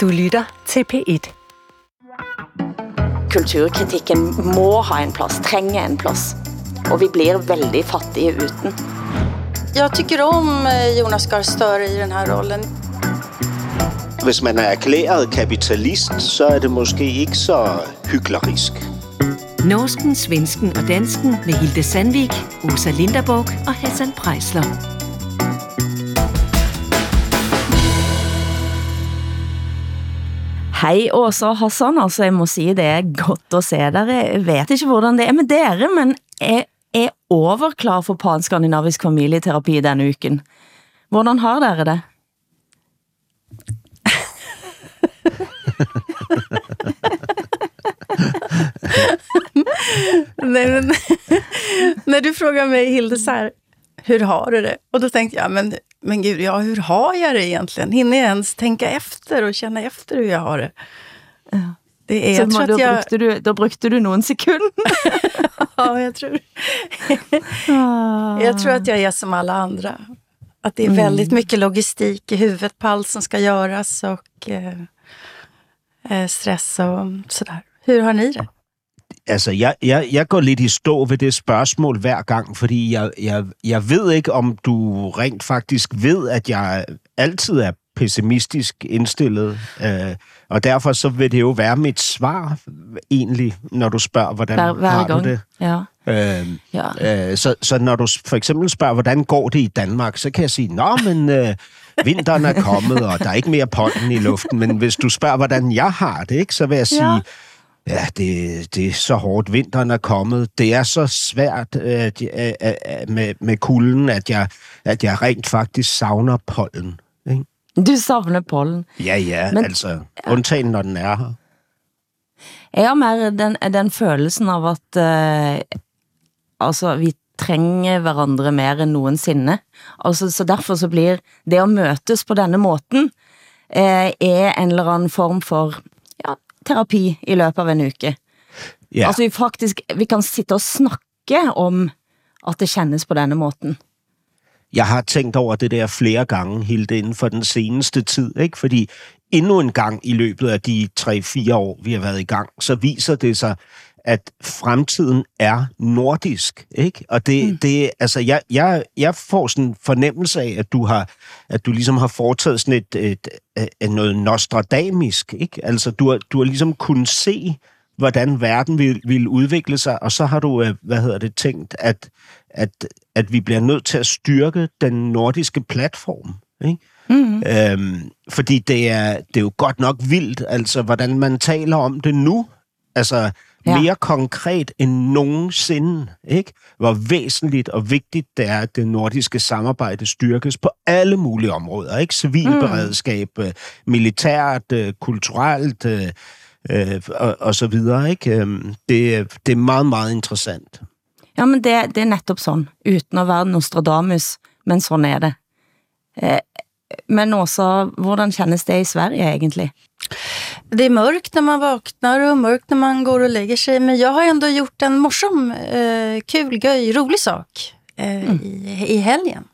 Du lytter til P1. Kulturkritikken må ha en plads, trænger en plads. Og vi blir väldigt fattige uten. Jag tycker om eh, Jonas Gahr Støre i den här rollen. Hvis man er erklæret kapitalist, så er det måske ikke så hyklerisk. Norsken, svensken og dansken med Hilde Sandvik, Osa Linderborg og Hassan Prejsler. Hej Åsa og Hassan, altså jeg må sige, det er godt at se dere. Jeg vet ikke hvordan det er med dere, men jeg er overklar for panskandinavisk familieterapi denne uken. Hvordan har dere det? Nej, men, när du frågar mig, Hilde, så här, hur har du det? Och då tänkte jag, men, men gud, ja, hur har jag det egentligen? Hinner jag ens tänka efter och känna efter hur jag har det? Det är, Så jag tror jag, brukte du, då brukte du nogen sekund. ja, jag tror, jag tror att jag är som alla andra. Att det är väldigt mycket logistik i huvudet på allt som ska göras och eh, eh, stress och sådär. Hur har ni det? Altså, jeg, jeg, jeg går lidt i stå ved det spørgsmål hver gang, fordi jeg, jeg, jeg ved ikke, om du rent faktisk ved, at jeg altid er pessimistisk indstillet. Øh, og derfor så vil det jo være mit svar, egentlig, når du spørger, hvordan Hver, hver har gang. du det? Ja. Øh, Ja. Øh, så, så når du for eksempel spørger, hvordan går det i Danmark, så kan jeg sige, nå, men øh, vinteren er kommet, og der er ikke mere pollen i luften. Men hvis du spørger, hvordan jeg har det, ikke, så vil jeg sige, Ja. Ja, det, det er så hårdt, vinteren er kommet. Det er så svært øh, de- øh, øh, med, med kulden, at jeg, at jeg rent faktisk savner pollen. Ikke? Du savner pollen. Ja, ja, Men- altså, undtagen når den er her. Jeg har mer den, den følelsen av at uh, altså, vi trænger hverandre mer end nogensinde. Altså, så derfor så blir det at møtes på denne måten uh, er en eller anden form for terapi i løbet av en uke. Ja. Altså vi faktisk, vi kan sitte og snakke om at det kändes på denne måten. Jeg har tænkt over det der flere gange, Hilde, inden for den seneste tid. Ikke? Fordi endnu en gang i løbet af de 3-4 år, vi har været i gang, så viser det sig, at fremtiden er nordisk. Ikke? Og det, mm. det altså, jeg, jeg, jeg får sådan en fornemmelse af, at du har, at du ligesom har foretaget sådan et, et, et, et noget nostradamisk. Ikke? Altså, du har, du har ligesom kunnet se, hvordan verden vil, vil udvikle sig, og så har du, øh, hvad hedder det, tænkt, at, at, at vi bliver nødt til at styrke den nordiske platform. Ikke? Mm. Øhm, fordi det er, det er jo godt nok vildt, altså hvordan man taler om det nu. Altså Ja. mere konkret end nogensinde, ikke? Hvor væsentligt og vigtigt det er, at det nordiske samarbejde styrkes på alle mulige områder, ikke? Civilberedskab, mm. militært, øh, kulturelt øh, øh, og, og så videre, ikke? Øhm, Det, det er meget, meget interessant. Ja, men det, det er netop sådan, uden at være Nostradamus, men sådan er det. Men også, hvordan kändes det i Sverige egentlig? Det är mörkt när man vaknar och mörkt när man går och lägger sig. Men jag har ändå gjort en morsom, eh, kul, göj, rolig sak eh, i, i helgen.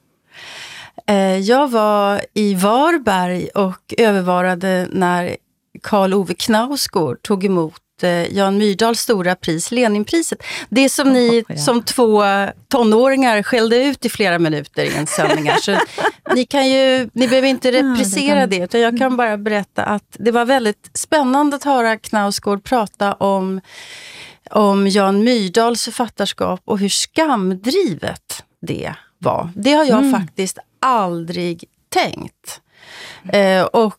Eh, jag var i Varberg och övervarade när Karl Ove Knausgård tog emot eh, Jan Myrdals stora pris, Leninpriset. Det som ni som två tonåringar skällde ut i flera minuter i en sändning. Så ni, kan ju, ni behöver inte reprisera kan- det, utan jag kan bara berätta att det var väldigt spännande att höra Knausgård prata om, om Jan Myrdals författarskap och hur skamdrivet det var. Det har jag faktiskt aldrig tänkt. Eh, och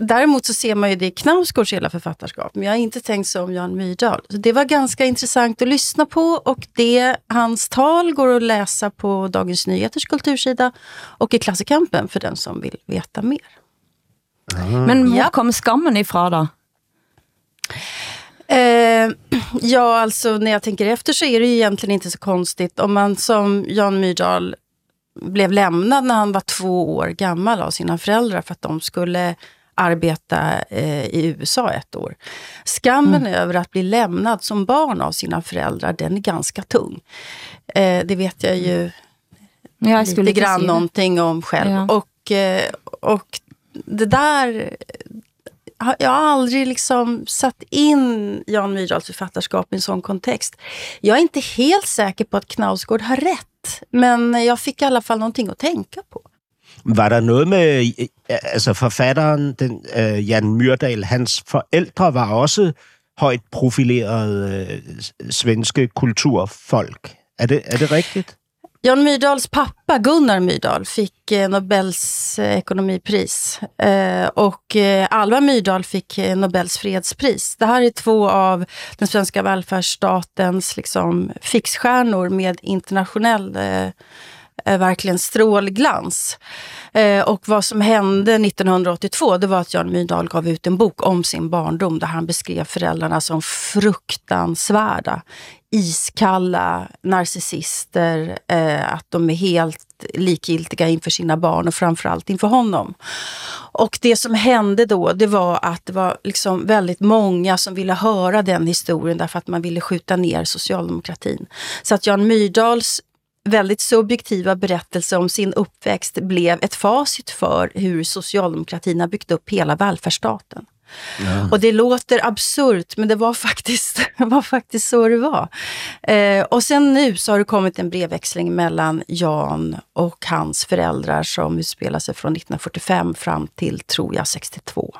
Däremot så ser man ju det i Knausgårds hela författarskap, men jag har inte tänkt så om Jan Myrdal. Så det var ganska intressant att lyssna på och det, hans tal går att läsa på Dagens Nyheters kultursida och i Klassikampen för den som vill veta mer. Men hvor Ja. kom skammen ifra da? Eh, ja, alltså när jag tänker efter så är det ju egentligen inte så konstigt om man som Jan Myrdal blev lämnad när han var två år gammal av sina föräldrar för att de skulle arbeta eh, i USA ett år. Skammen över att bli lämnad som barn av sina föräldrar, den är ganska tung. Eh, det vet jag ju Ja, jeg lite grann någonting om själv. Ja. Och, eh, och det där jag har aldrig liksom satt in Jan Myrdals författarskap i en sån kontext. Jag är inte helt säker på att Knausgård har rätt, men jag fick i alla fall någonting att tänka på. Var der noget med, altså forfatteren, den, øh, Jan Myrdal, hans forældre var også højt profilerede øh, svenske kulturfolk. Er det, er det rigtigt? Jan Myrdals pappa, Gunnar Myrdal, fick eh, Nobels eh, ekonomipris. Eh, och eh, Alva Myrdal fick Nobels fredspris. Det här är två av den svenska välfärdsstatens liksom, fixstjärnor med internationell Eh, verkligen strålglans. Eh, och vad som hände 1982, det var att Jan Myrdal gav ut en bok om sin barndom där han beskrev föräldrarna som fruktansvärda iskalla narcissister, eh, att de är helt likgiltiga inför sina barn och framförallt inför honom. Och det som hände då, det var att det var liksom väldigt många som ville höra den historien därför att man ville skjuta ner socialdemokratin. Så att Jan Myrdals väldigt subjektiva berättelse om sin uppväxt blev ett facit för hur socialdemokratin har byggt upp hela välfärdsstaten. Ja. Och det låter absurt, men det var faktiskt, var faktiskt så det var. Eh, och sen nu så har det kommit en brevväxling mellan Jan och hans föräldrar som utspelar sig från 1945 fram till, tror jag, 62.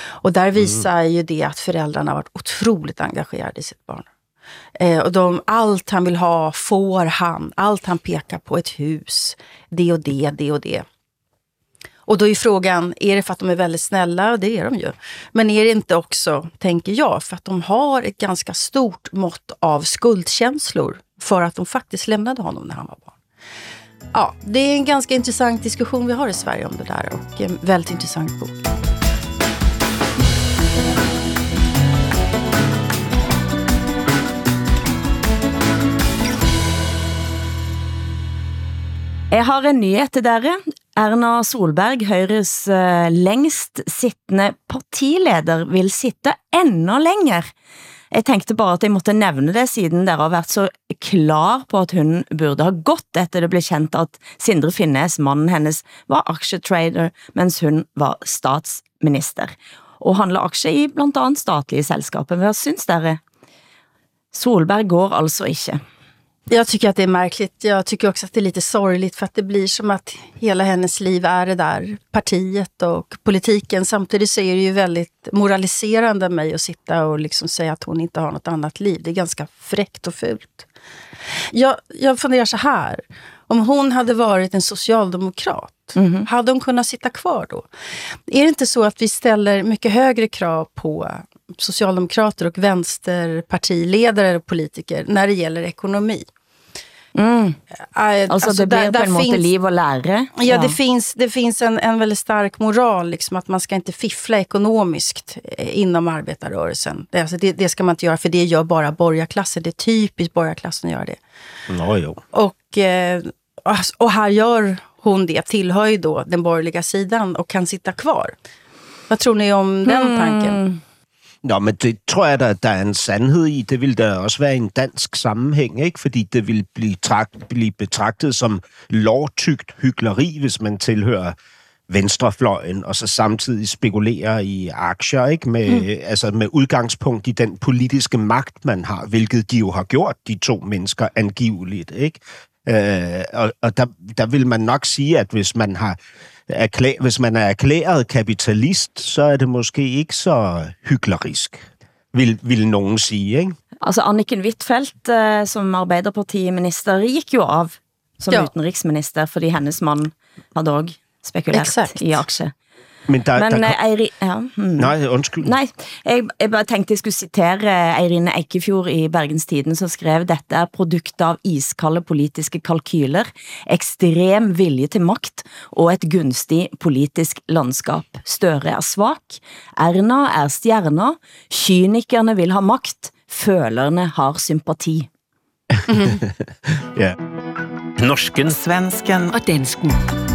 Och där visar mm. ju det att föräldrarna varit otroligt engagerade i sitt barn. Eh, och de, allt han vill ha får han. Allt han pekar på, ett hus, det och det, det och det. Och då är frågan, är det för att de är väldigt snälla? Det är de ju. Men är det inte också, tänker jag, för att de har ett ganska stort mått av skuldkänslor för att de faktiskt lämnade honom när han var barn. Ja, det är en ganska intressant diskussion vi har i Sverige om det där och en väldigt intressant bok. Jeg har en nyhed til dere. Erna Solberg, Høyres eh, uh, længst sittende partileder, vil sitte endnu længere. Jeg tænkte bare, at jeg måtte nævne det, siden dere har været så klar på, at hun burde ha gått efter det blev kendt, at Sindre Finnes, mannen hennes, var aktietrader, mens hun var statsminister. Og handler aktier i blandt andet statlige selskaber. Hvad synes dere? Solberg går altså ikke. Jag tycker att det är märkligt. Jag tycker också att det är lite sorgligt för att det blir som att hela hennes liv är det där partiet och politiken. Samtidigt så är det ju väldigt moraliserande av mig att sitta och liksom säga att hon inte har något annat liv. Det är ganska fräckt och fult. Jag, jag funderar så här. Om hon hade varit en socialdemokrat, mm -hmm. hade hon kunnat sitta kvar då? Är det inte så att vi ställer mycket högre krav på socialdemokrater och vänsterpartiledare och politiker när det gäller ekonomi? Mm. Alltså, alltså det blir på en måte liv och läre. Ja, ja, det finns, det finns en, en väldigt stark moral, liksom, att man ska inte fiffla ekonomiskt eh, inom arbetarrörelsen. Det, alltså, det, det ska man inte göra, för det gör bara borgarklassen. Det är typiskt borgarklassen att göra det. Ja, jo. Och, eh, och här gör hon det, tillhör ju då den borgerliga sidan och kan sitta kvar. Vad tror ni om den mm. tanken? Nå, men det tror jeg, der, der er en sandhed i. Det vil der også være en dansk sammenhæng, ikke? fordi det vil blive, trakt, blive betragtet som lovtygt hyggeleri, hvis man tilhører venstrefløjen, og så samtidig spekulerer i aktier, ikke? Med, mm. altså med udgangspunkt i den politiske magt, man har, hvilket de jo har gjort, de to mennesker angiveligt. Ikke? Øh, og og der, der vil man nok sige, at hvis man har erklær, hvis man er erklæret kapitalist, så er det måske ikke så hyklerisk, vil, vil nogen sige, ikke? Altså Anniken Huitfeldt, eh, som Arbeiderpartiminister, gik jo av som ja. utenriksminister, fordi hennes mand havde også spekuleret Exakt. i aktier. Men, der, Men der kom... Eiri, ja, hmm. Nej, undskyld. Nej, jeg, jeg bare tenkte, jeg skulle citere Eirine Eikefjord i Bergens Tiden, som skrev, dette er produkt av iskalde politiske kalkyler, ekstrem vilje til makt og et gunstig politisk landskap. Støre er svak, Erna er stjerner, kynikerne vil ha makt, følerne har sympati. ja. Norsken, svensken og dansken.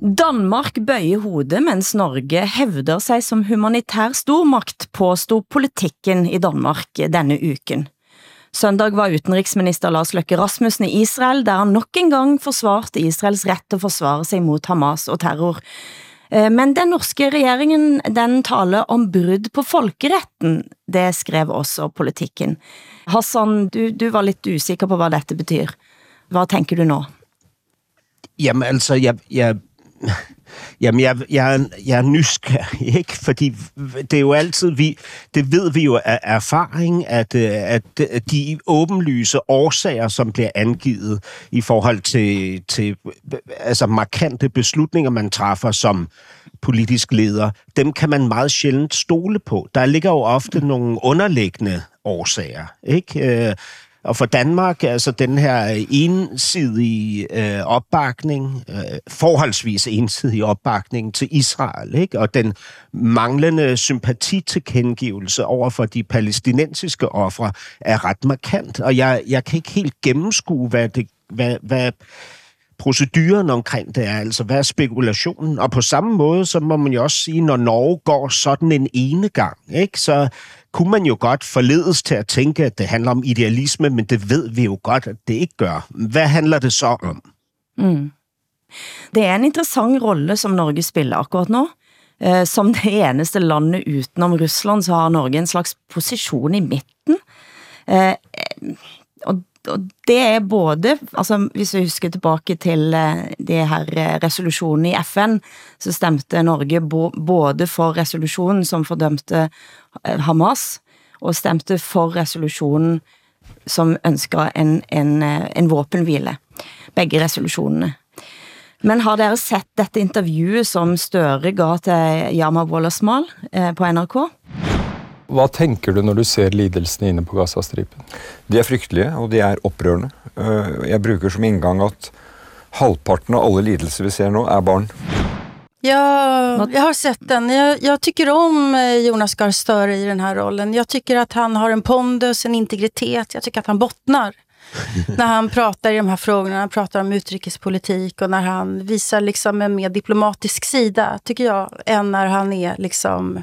Danmark bøjer hovedet, mens Norge hævder sig som humanitær stormagt, påstod politikken i Danmark denne uken. Søndag var utenriksminister Lars Løkke Rasmussen i Israel, der han nok en gang forsvarte Israels ret til at forsvare sig mot Hamas og terror. Eh, men den norske regeringen, den taler om brud på folkeretten, det skrev også politikken. Hassan, du, du var lidt usikker på, hvad dette betyder. Hvad tænker du nu? Jamen altså, jeg, jeg, Jamen, jeg, jeg, jeg er nysgerrig, ikke? Fordi det er jo altid, vi, det ved vi jo af erfaring, at, øh, at de åbenlyse årsager, som bliver angivet i forhold til, til altså markante beslutninger, man træffer som politisk leder, dem kan man meget sjældent stole på. Der ligger jo ofte nogle underliggende årsager, ikke? Øh, og for Danmark, altså den her ensidige øh, opbakning, øh, forholdsvis ensidige opbakning til Israel, ikke? og den manglende sympati til kendegivelse over for de palæstinensiske ofre, er ret markant. Og jeg, jeg kan ikke helt gennemskue, hvad det hvad, hvad proceduren omkring det er, altså hvad er spekulationen? Og på samme måde, så må man jo også sige, når Norge går sådan en ene gang, ikke? så kunne man jo godt forledes til at tænke, at det handler om idealisme, men det ved vi jo godt, at det ikke gør. Hvad handler det så om? Mm. Det er en interessant rolle, som Norge spiller akkurat nu. Eh, som det eneste landet utenom Rusland, så har Norge en slags position i midten. Eh, eh og og det er både, altså hvis vi husker tilbage til eh, det her resolutionen i FN, så stemte Norge både for resolutionen som fordømte Hamas, og stemte for resolutionen som ønsker en, en, en våbenhvile. Begge resolutionerne. Men har dere sett dette interviewet, som Støre gav til Yama Wallersmal eh, på NRK? Hvad tænker du, når du ser lidelsene inne på Gazastripen? De er frygtelige, og de er opprørende. Øh, jeg bruger som indgang, at halvparten av alle lidelser vi ser nu, er barn. Ja, jag har sett den. Jag, jag tycker om eh, Jonas Gahr i den här rollen. Jag tycker att han har en pondus, en integritet. Jag tycker att han bottnar när han pratar i de här frågorna. Han pratar om utrikespolitik och när han visar liksom en mer diplomatisk sida, tycker jag, än när han är liksom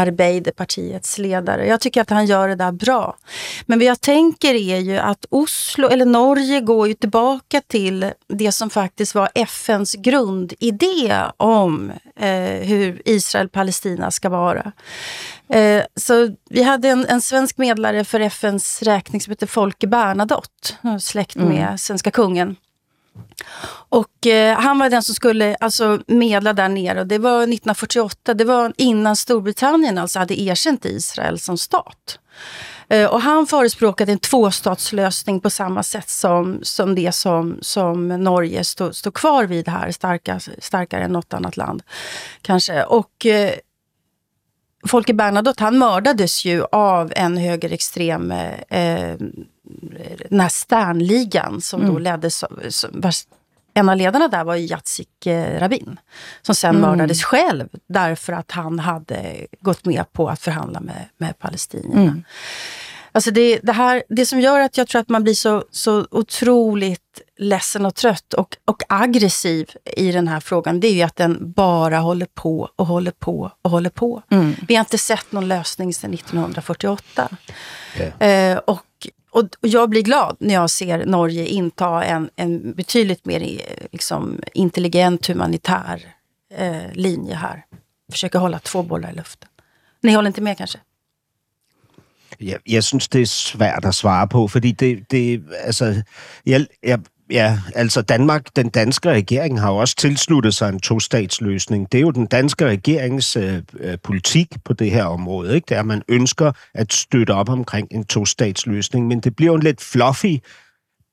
Arbeiderpartiets ledare. Jag tycker att han gör det där bra. Men vad jag tänker är ju att Oslo, eller Norge, går ju tillbaka till det som faktiskt var FNs grundidé om eh, hur Israel-Palestina ska vara. Eh, så vi hade en, en svensk medlare för FNs räkning som heter Folke Bernadotte, släkt med mm. svenska kungen. Och eh, han var den som skulle alltså, medla där nere och det var 1948, det var innan Storbritannien alltså hade erkänt Israel som stat. Eh, och han förespråkade en tvåstatslösning på samma sätt som, som det som, som Norge stod stå kvar vid här, starka, starkare än något annat land. Kanske. Och eh, Folke Bernadotte, han mördades ju av en högerextrem eh, eh den här Sternligan som mm. då leddes vars, en av ledarna där var Yatsik eh, Rabin. Som sen mm. mördades själv därför att han hade gått med på att förhandla med, med palestinierna. Mm. Alltså det, det, här, det som gör att jag tror att man blir så, så otroligt ledsen och trött och, och aggressiv i den här frågan, det är ju att den bara håller på och håller på och håller på. Mm. Vi har inte sett någon lösning sedan 1948. Okay. Eh, och och, och jag blir glad när jag ser Norge inta en, en betydligt mer eh, liksom, intelligent humanitär eh, linje här. Försöka hålla två bollar i luften. Ni håller inte med kanske? Jeg, jeg synes, det er svært at svare på, fordi det, det altså, jeg, jeg, Ja, altså Danmark, den danske regering har jo også tilsluttet sig en to-statsløsning. Det er jo den danske regerings øh, øh, politik på det her område, ikke? Det er, at man ønsker at støtte op omkring en to-statsløsning, men det bliver jo en lidt fluffy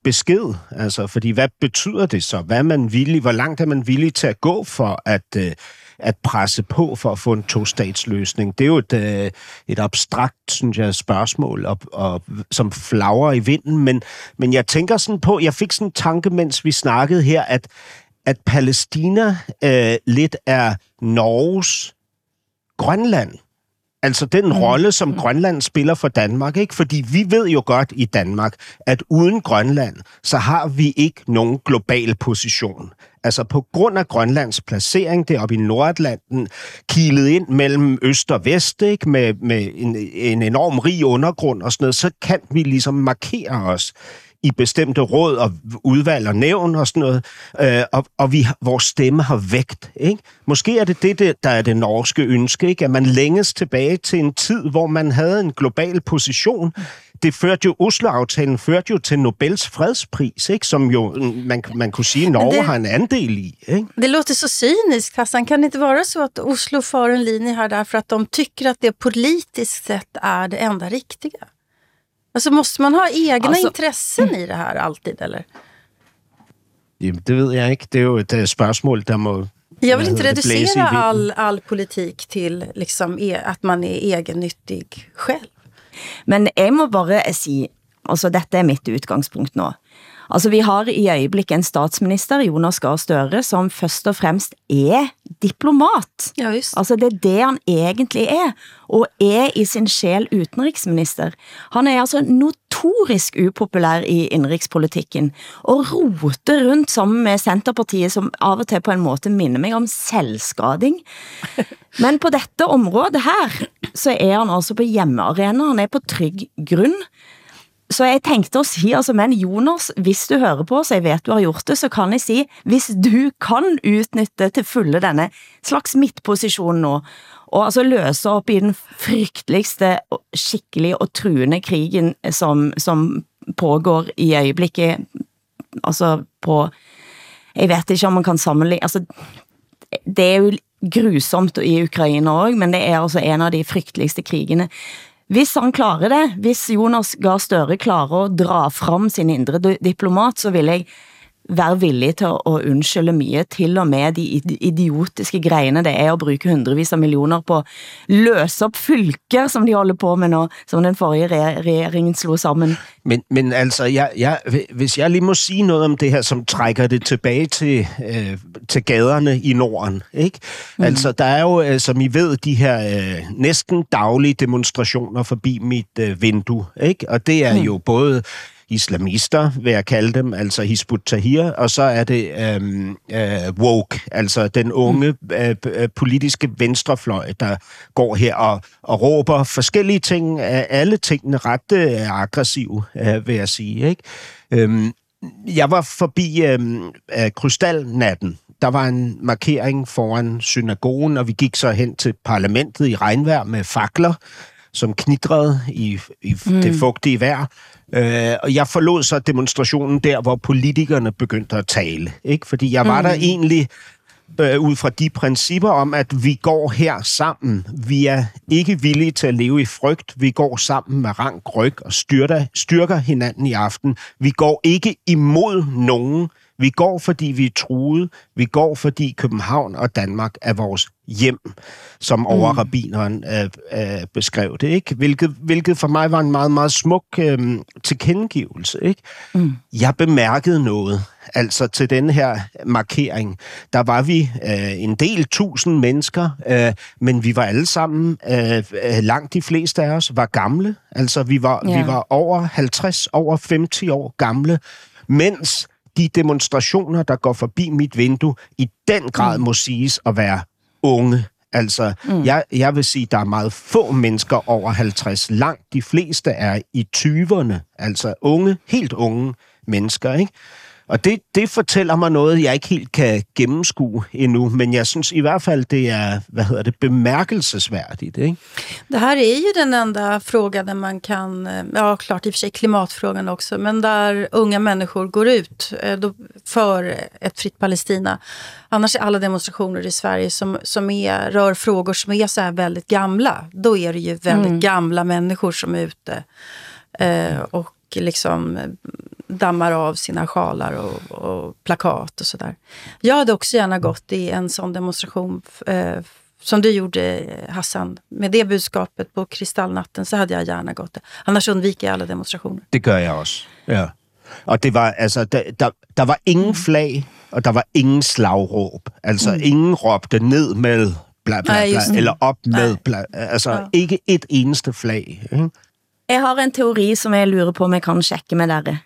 besked, altså, fordi hvad betyder det så? Hvad er man villig, hvor langt er man villig til at gå for at øh, at presse på for at få en to-statsløsning. Det er jo et, øh, et abstrakt, synes jeg, spørgsmål, og, og, som flager i vinden, men, men jeg tænker sådan på, jeg fik sådan en tanke, mens vi snakkede her, at, at Palæstina øh, lidt er Norges Grønland. Altså den mm. rolle, som Grønland spiller for Danmark, ikke? Fordi vi ved jo godt i Danmark, at uden Grønland, så har vi ikke nogen global position. Altså på grund af Grønlands placering deroppe i Nordatlanten, kilet ind mellem øst og vest, ikke? Med, med en, en enorm rig undergrund og sådan noget, så kan vi ligesom markere os i bestemte råd og udvalg og nævn og sådan noget, øh, og, og vi, vores stemme har vægt. Ikke? Måske er det det, der er det norske ønske, ikke? at man længes tilbage til en tid, hvor man havde en global position. Det førte jo, Oslo-aftalen førte jo til Nobels fredspris, ikke? som jo man, man kunne sige, Norge det, har en andel i. Ikke? Det låter så cyniskt, Hassan. Kan det inte vara så att Oslo för en linje här därför att de tycker att det politiskt sett är det enda riktiga? Altså, måste man ha egna altså, intressen i det her alltid, eller? Jamen, det ved jeg ikke. Det er jo et uh, spørgsmål, der må... Jeg vil ikke reducere all, all politik til liksom, e, at man er egennyttig selv. Men jeg må bare sige, altså dette er mitt udgangspunkt nå. Altså vi har i øjeblikket en statsminister, Jonas Gahr Støre, som først og fremst er diplomat. Ja, just. Altså det er det han egentlig er, og er i sin sjæl utenriksminister. Han er altså notorisk upopulær i indrikspolitikken, og roter rundt sammen med Centerpartiet, som av og til på en måte minder mig om selvskading. Men på dette område her, så er han altså på hjemmearena, han er på trygg grund, så jeg tænkte at sige, altså, men Jonas, hvis du hører på, så jeg vet du har gjort det, så kan jeg sige, hvis du kan utnytte til fulde denne slags midtposition nå, og altså løse op i den frygteligste, skikkelig og truende krigen, som, som pågår i øjeblikket, altså på, jeg vet ikke om man kan sammenligne, altså, det er jo grusomt i Ukraina også, men det er altså en av de frygteligste krigene. Hvis han klarer det, hvis Jonas Gahr Støre klarer at dra frem sin indre diplomat, så vil jeg være villig til at undskylde mye, til og med de idiotiske greiene det er at bruge hundrevis av millioner på løse op fylker, som de holder på med nå, som den forrige re regeringen slog sammen. Men, men altså, jeg, jeg, hvis jeg lige må sige noget om det her, som trækker det tilbage til, øh, til gaderne i Norden, ikke? Mm. Altså, der er jo, øh, som I ved, de her øh, næsten daglige demonstrationer forbi mit øh, vindue, ikke? Og det er mm. jo både islamister, vil jeg kalde dem, altså Hizbut Tahir, og så er det øhm, øh, woke, altså den unge øh, øh, politiske venstrefløj, der går her og, og råber forskellige ting, alle tingene ret øh, aggressive, øh, vil jeg sige. Ikke? Øhm, jeg var forbi øhm, øh, krystalnatten, der var en markering foran synagogen, og vi gik så hen til parlamentet i regnvejr med fakler, som knitrede i, i mm. det fugtige vejr. Øh, og jeg forlod så demonstrationen der, hvor politikerne begyndte at tale. Ikke? Fordi jeg var mm. der egentlig øh, ud fra de principper om, at vi går her sammen. Vi er ikke villige til at leve i frygt. Vi går sammen med rank ryg og styrker, styrker hinanden i aften. Vi går ikke imod nogen. Vi går, fordi vi er truet. Vi går, fordi København og Danmark er vores hjem, som mm. øh, øh, beskrev det, ikke? Hvilket, hvilket for mig var en meget, meget smuk øh, tilkendegivelse, ikke? Mm. Jeg bemærkede noget, altså til den her markering. Der var vi øh, en del tusind mennesker, øh, men vi var alle sammen, øh, langt de fleste af os, var gamle. Altså vi var, ja. vi var over 50, over 50 år gamle, mens de demonstrationer, der går forbi mit vindue, i den grad mm. må siges at være unge. Altså, mm. jeg, jeg vil sige, der er meget få mennesker over 50. Langt de fleste er i 20'erne. Altså unge, helt unge mennesker, ikke? Og det, det fortæller mig noget, jeg ikke helt kan gennemskue endnu, men jeg synes i hvert fall, det är vad heter det, bemärkelsesvärdigt. Ikke? Det här är ju den enda frågan där man kan, eh, ja klart i och för sig klimatfrågan också, men där unga människor går ut eh, för ett fritt Palestina. Annars är alla demonstrationer i Sverige som, som är, rör frågor som är så här väldigt gamla, då är det ju väldigt mm. gamla människor som är ute. Eh, och liksom dammar av sina sjalar och, och plakat och sådär. Jag hade också gärna gått i en sån demonstration eh, som du gjorde Hassan, med det budskapet på kristallnatten så hade jag gärna gått det. Annars undviker jag alla demonstrationer. Det gør jeg også, ja. Og det var, altså, der, der, der var ingen flag, og der var ingen slagråb. Altså, mm. ingen råbte ned med bla bla Nej, bla, det. eller op med Nej. bla. Altså, Ja. ikke et eneste flag. Ikke? Jeg har en teori, som jeg lurer på, om jeg kan tjekke med dere.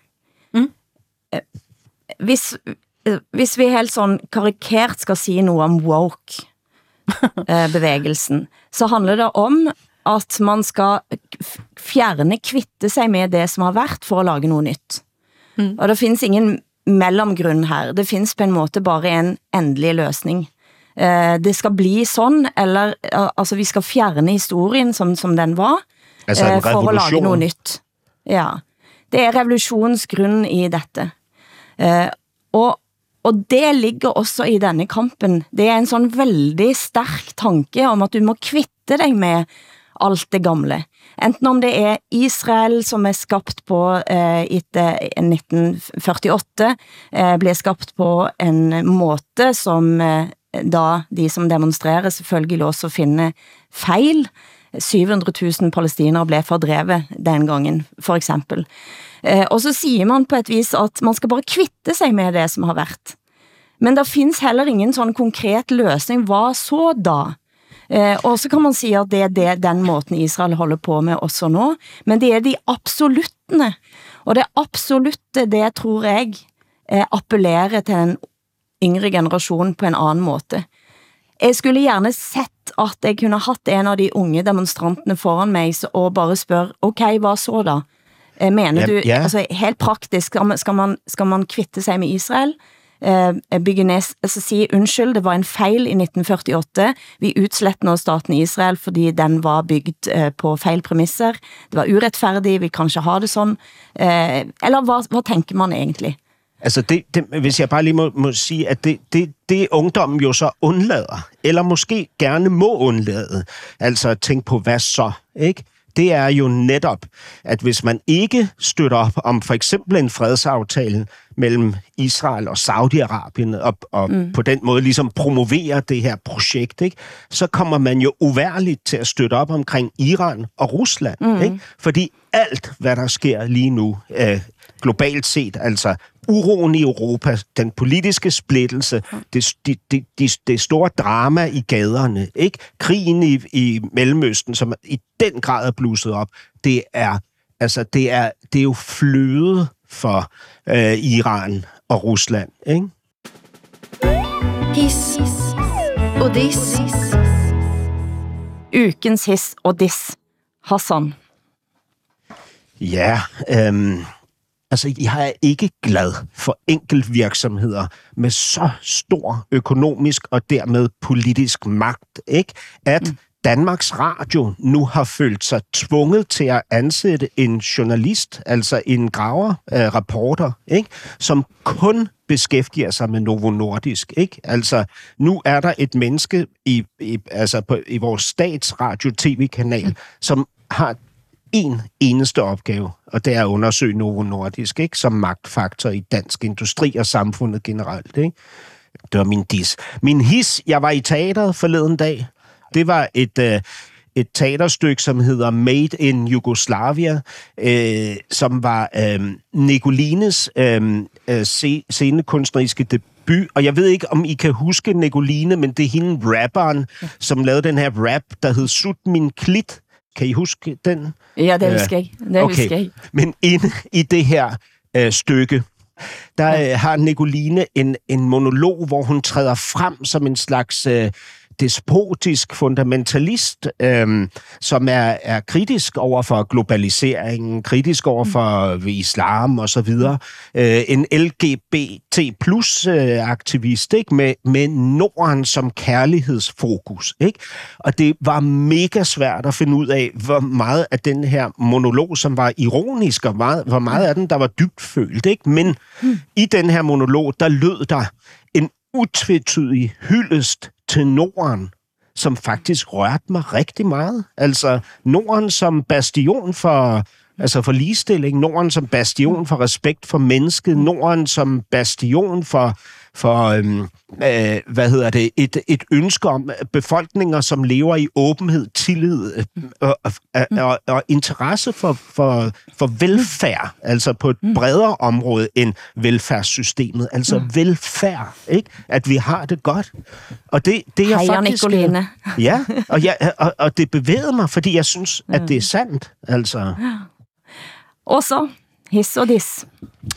Hvis, eh, hvis vi helt sådan karikert skal sige noget om woke, eh, bevægelsen, så handler det om, at man skal fjerne, kvitte sig med det, som har været, for at lage noget nyt. Mm. Og der findes ingen mellemgrund her. Det findes på en måte bare en endelig løsning. Eh, det skal bli sådan, eller altså vi skal fjerne historien, som, som den var, Altså for at lage noget nyt. Ja, det er revolutionsgrund i dette. Eh, og, og det ligger også i denne kampen. Det er en sådan veldig stærk tanke om, at du må kvitte dig med alt det gamle. Enten om det er Israel, som er skabt på eh, etter 1948, eh, eh blev skabt på en måte som eh, da de som demonstrerer selvfølgelig også finner fejl. 700 000 blev fordrevet den gangen, for eksempel. Eh, og så siger man på et vis, at man skal bare kvitte sig med det, som har været. Men der findes heller ingen sådan konkret løsning. Hvad så da? Eh, og så kan man sige, at det er det, den måten Israel holder på med også nå. Men det er de absoluttene. Og det absolutte, det tror jeg, eh, appellerer til den yngre generation på en anden måde. Jeg skulle gerne sett at jeg kunne haft en av de unge demonstrantene foran mig og bare spørge, okay, hvad så da? Eh, Mener du, ja. altså helt praktisk, skal man, skal man, skal man kvitte sig med Israel? Eh, bygge ned, altså sige, undskyld, det var en fejl i 1948, vi utsletter nå staten Israel, fordi den var bygget eh, på fejl præmisser, det var uretfærdigt, vi kan ikke ha det sådan, eh, eller hvad, hvad tænker man egentlig? Altså, det, det, hvis jeg bare lige må, må sige, at det, det, det ungdommen jo så undlader, eller måske gerne må undlade, altså at tænke på, hvad så, ikke? Det er jo netop, at hvis man ikke støtter op om for eksempel en fredsaftale mellem Israel og Saudi-Arabien, og, og mm. på den måde ligesom promoverer det her projekt, ikke? så kommer man jo uværligt til at støtte op omkring Iran og Rusland. Mm. Ikke? Fordi alt, hvad der sker lige nu, øh, globalt set, altså uroen i Europa, den politiske splittelse, det, det, det, det, store drama i gaderne, ikke? krigen i, i Mellemøsten, som i den grad er blusset op, det er, altså, det er, det er jo fløde for øh, Iran og Rusland. Ikke? Hiss og diss. Ukens hiss og diss. Hassan. Ja, øhm, altså jeg er ikke glad for enkeltvirksomheder med så stor økonomisk og dermed politisk magt, ikke? At mm. Danmarks Radio nu har følt sig tvunget til at ansætte en journalist, altså en graver, øh, reporter, ikke? som kun beskæftiger sig med Novo Nordisk. Ikke? Altså, nu er der et menneske i, i, altså på, i vores statsradio-tv-kanal, som har en eneste opgave, og det er at undersøge Novo Nordisk, ikke? som magtfaktor i dansk industri og samfundet generelt. Ikke? Det var min dis. Min his, jeg var i teateret forleden dag. Det var et, øh, et teaterstykke, som hedder Made in Yugoslavia, øh, som var øh, Nicolines øh, øh, sce- scenekunstneriske debut. Og jeg ved ikke, om I kan huske Nicoline, men det er hende rapperen, som lavede den her rap, der hed Sut min klit. Kan I huske den? Ja, det husker jeg. Det Okay. husker jeg. Men inde i det her øh, stykke, der øh, har Nicoline en, en monolog, hvor hun træder frem som en slags øh, despotisk fundamentalist, øh, som er, er kritisk over for globaliseringen, kritisk over for øh, islam og så videre. Øh, en LGBT plus øh, aktivist, ikke? Med, med Norden som kærlighedsfokus. Ikke? Og det var mega svært at finde ud af, hvor meget af den her monolog, som var ironisk, og meget, hvor meget af den, der var dybt følt. Ikke? Men mm. i den her monolog, der lød der en utvetydig hyldest tenoren, som faktisk rørte mig rigtig meget. Altså Norden som bastion for altså for ligestilling, Norden som bastion for respekt for mennesket, Norden som bastion for for øhm, øh, hvad hedder det, et, et ønske om befolkninger, som lever i åbenhed, tillid øh, og, og, og, og interesse for, for, for velfærd, altså på et bredere område end velfærdssystemet, altså mm. velfærd, ikke? At vi har det godt. Og det, det er Heia, faktisk... Nicoline. Ja, og, jeg, og, og det bevægede mig, fordi jeg synes, at det er sandt. Altså. Og så, hiss og diss.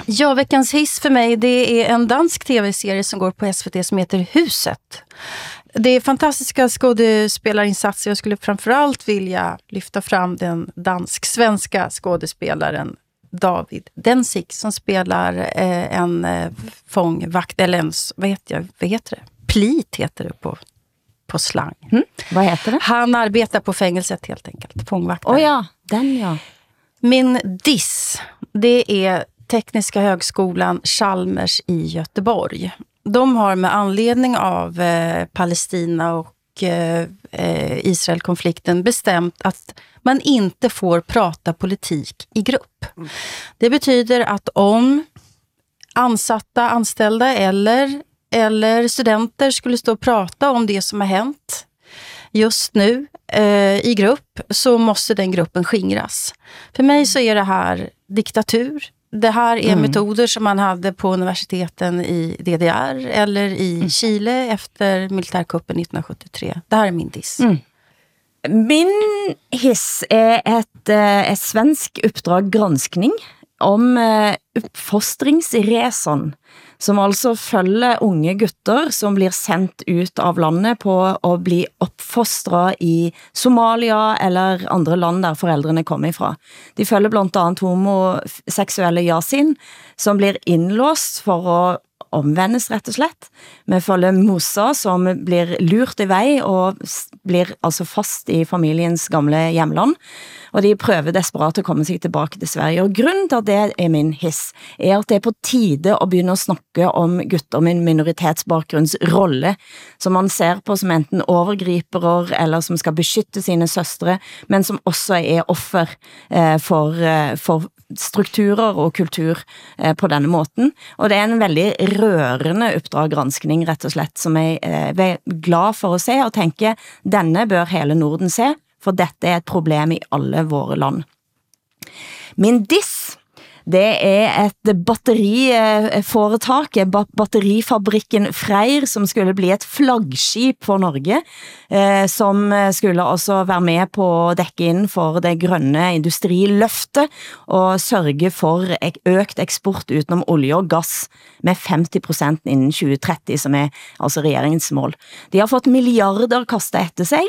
Ja, veckans hiss för mig det är en dansk tv-serie som går på SVT som heter Huset. Det är fantastiska skådespelarinsatser. Jag skulle framförallt vilja lyfta fram den dansk-svenska skådespelaren David Densik som spelar eh, en eh, fångvakt, eller en, vad heter, jag, vad heter det? Plit heter det på, på slang. Mm. Vad heter det? Han arbetar på fängelset helt enkelt, fångvaktare. Oh, ja, den ja. Min diss, det är Tekniska högskolan Chalmers i Göteborg. De har med anledning av eh, Palestina och eh, Israelkonflikten bestämt att man inte får prata politik i grupp. Det betyder att om ansatta, anställda eller, eller studenter skulle stå och prata om det som har hänt just nu eh, i grupp så måste den gruppen skingras. För mig så är det här diktatur. Det här är mm. metoder som man hade på universiteten i DDR eller i mm. Chile efter militärkuppen 1973. Det här är min diss. Mm. Min hiss er et, eh, et svensk uppdrag granskning om eh, uppfostringsresan som altså følger unge gutter, som blir sendt ut av landet på at bli opfostret i Somalia eller andre land, der forældrene kommer ifra. De følger blandt andet homoseksuelle Yasin, som blir indlåst for at omvendes rett og slett. Vi følger Mosa, som blir lurt i vej og blir altså fast i familiens gamle hjemland. Og de prøver desperat at komme sig tilbage til Sverige. Og grunden til at det er min hiss, er at det er på tide at begynde at snakke om gutter med minoritetsbakgrunds rolle, som man ser på som enten overgripere eller som skal beskytte sine søstre, men som også er offer eh, for, eh, for strukturer og kultur eh, på denne måten. Og det er en veldig rørende uppdrag granskning, rett og slett, som jeg eh, er glad for at se, og tænker, denne bør hele Norden se, for dette er et problem i alle våre land. Min diss det er et batteriforetak, eh, batterifabrikken Freyr, som skulle bli et flaggskib for Norge, eh, som eh, skulle også være med på at dække ind for det grønne industriløfte og sørge for økt eksport utenom olie og gas med 50% inden 2030, som er altså regeringens mål. De har fått milliarder kastet efter sig,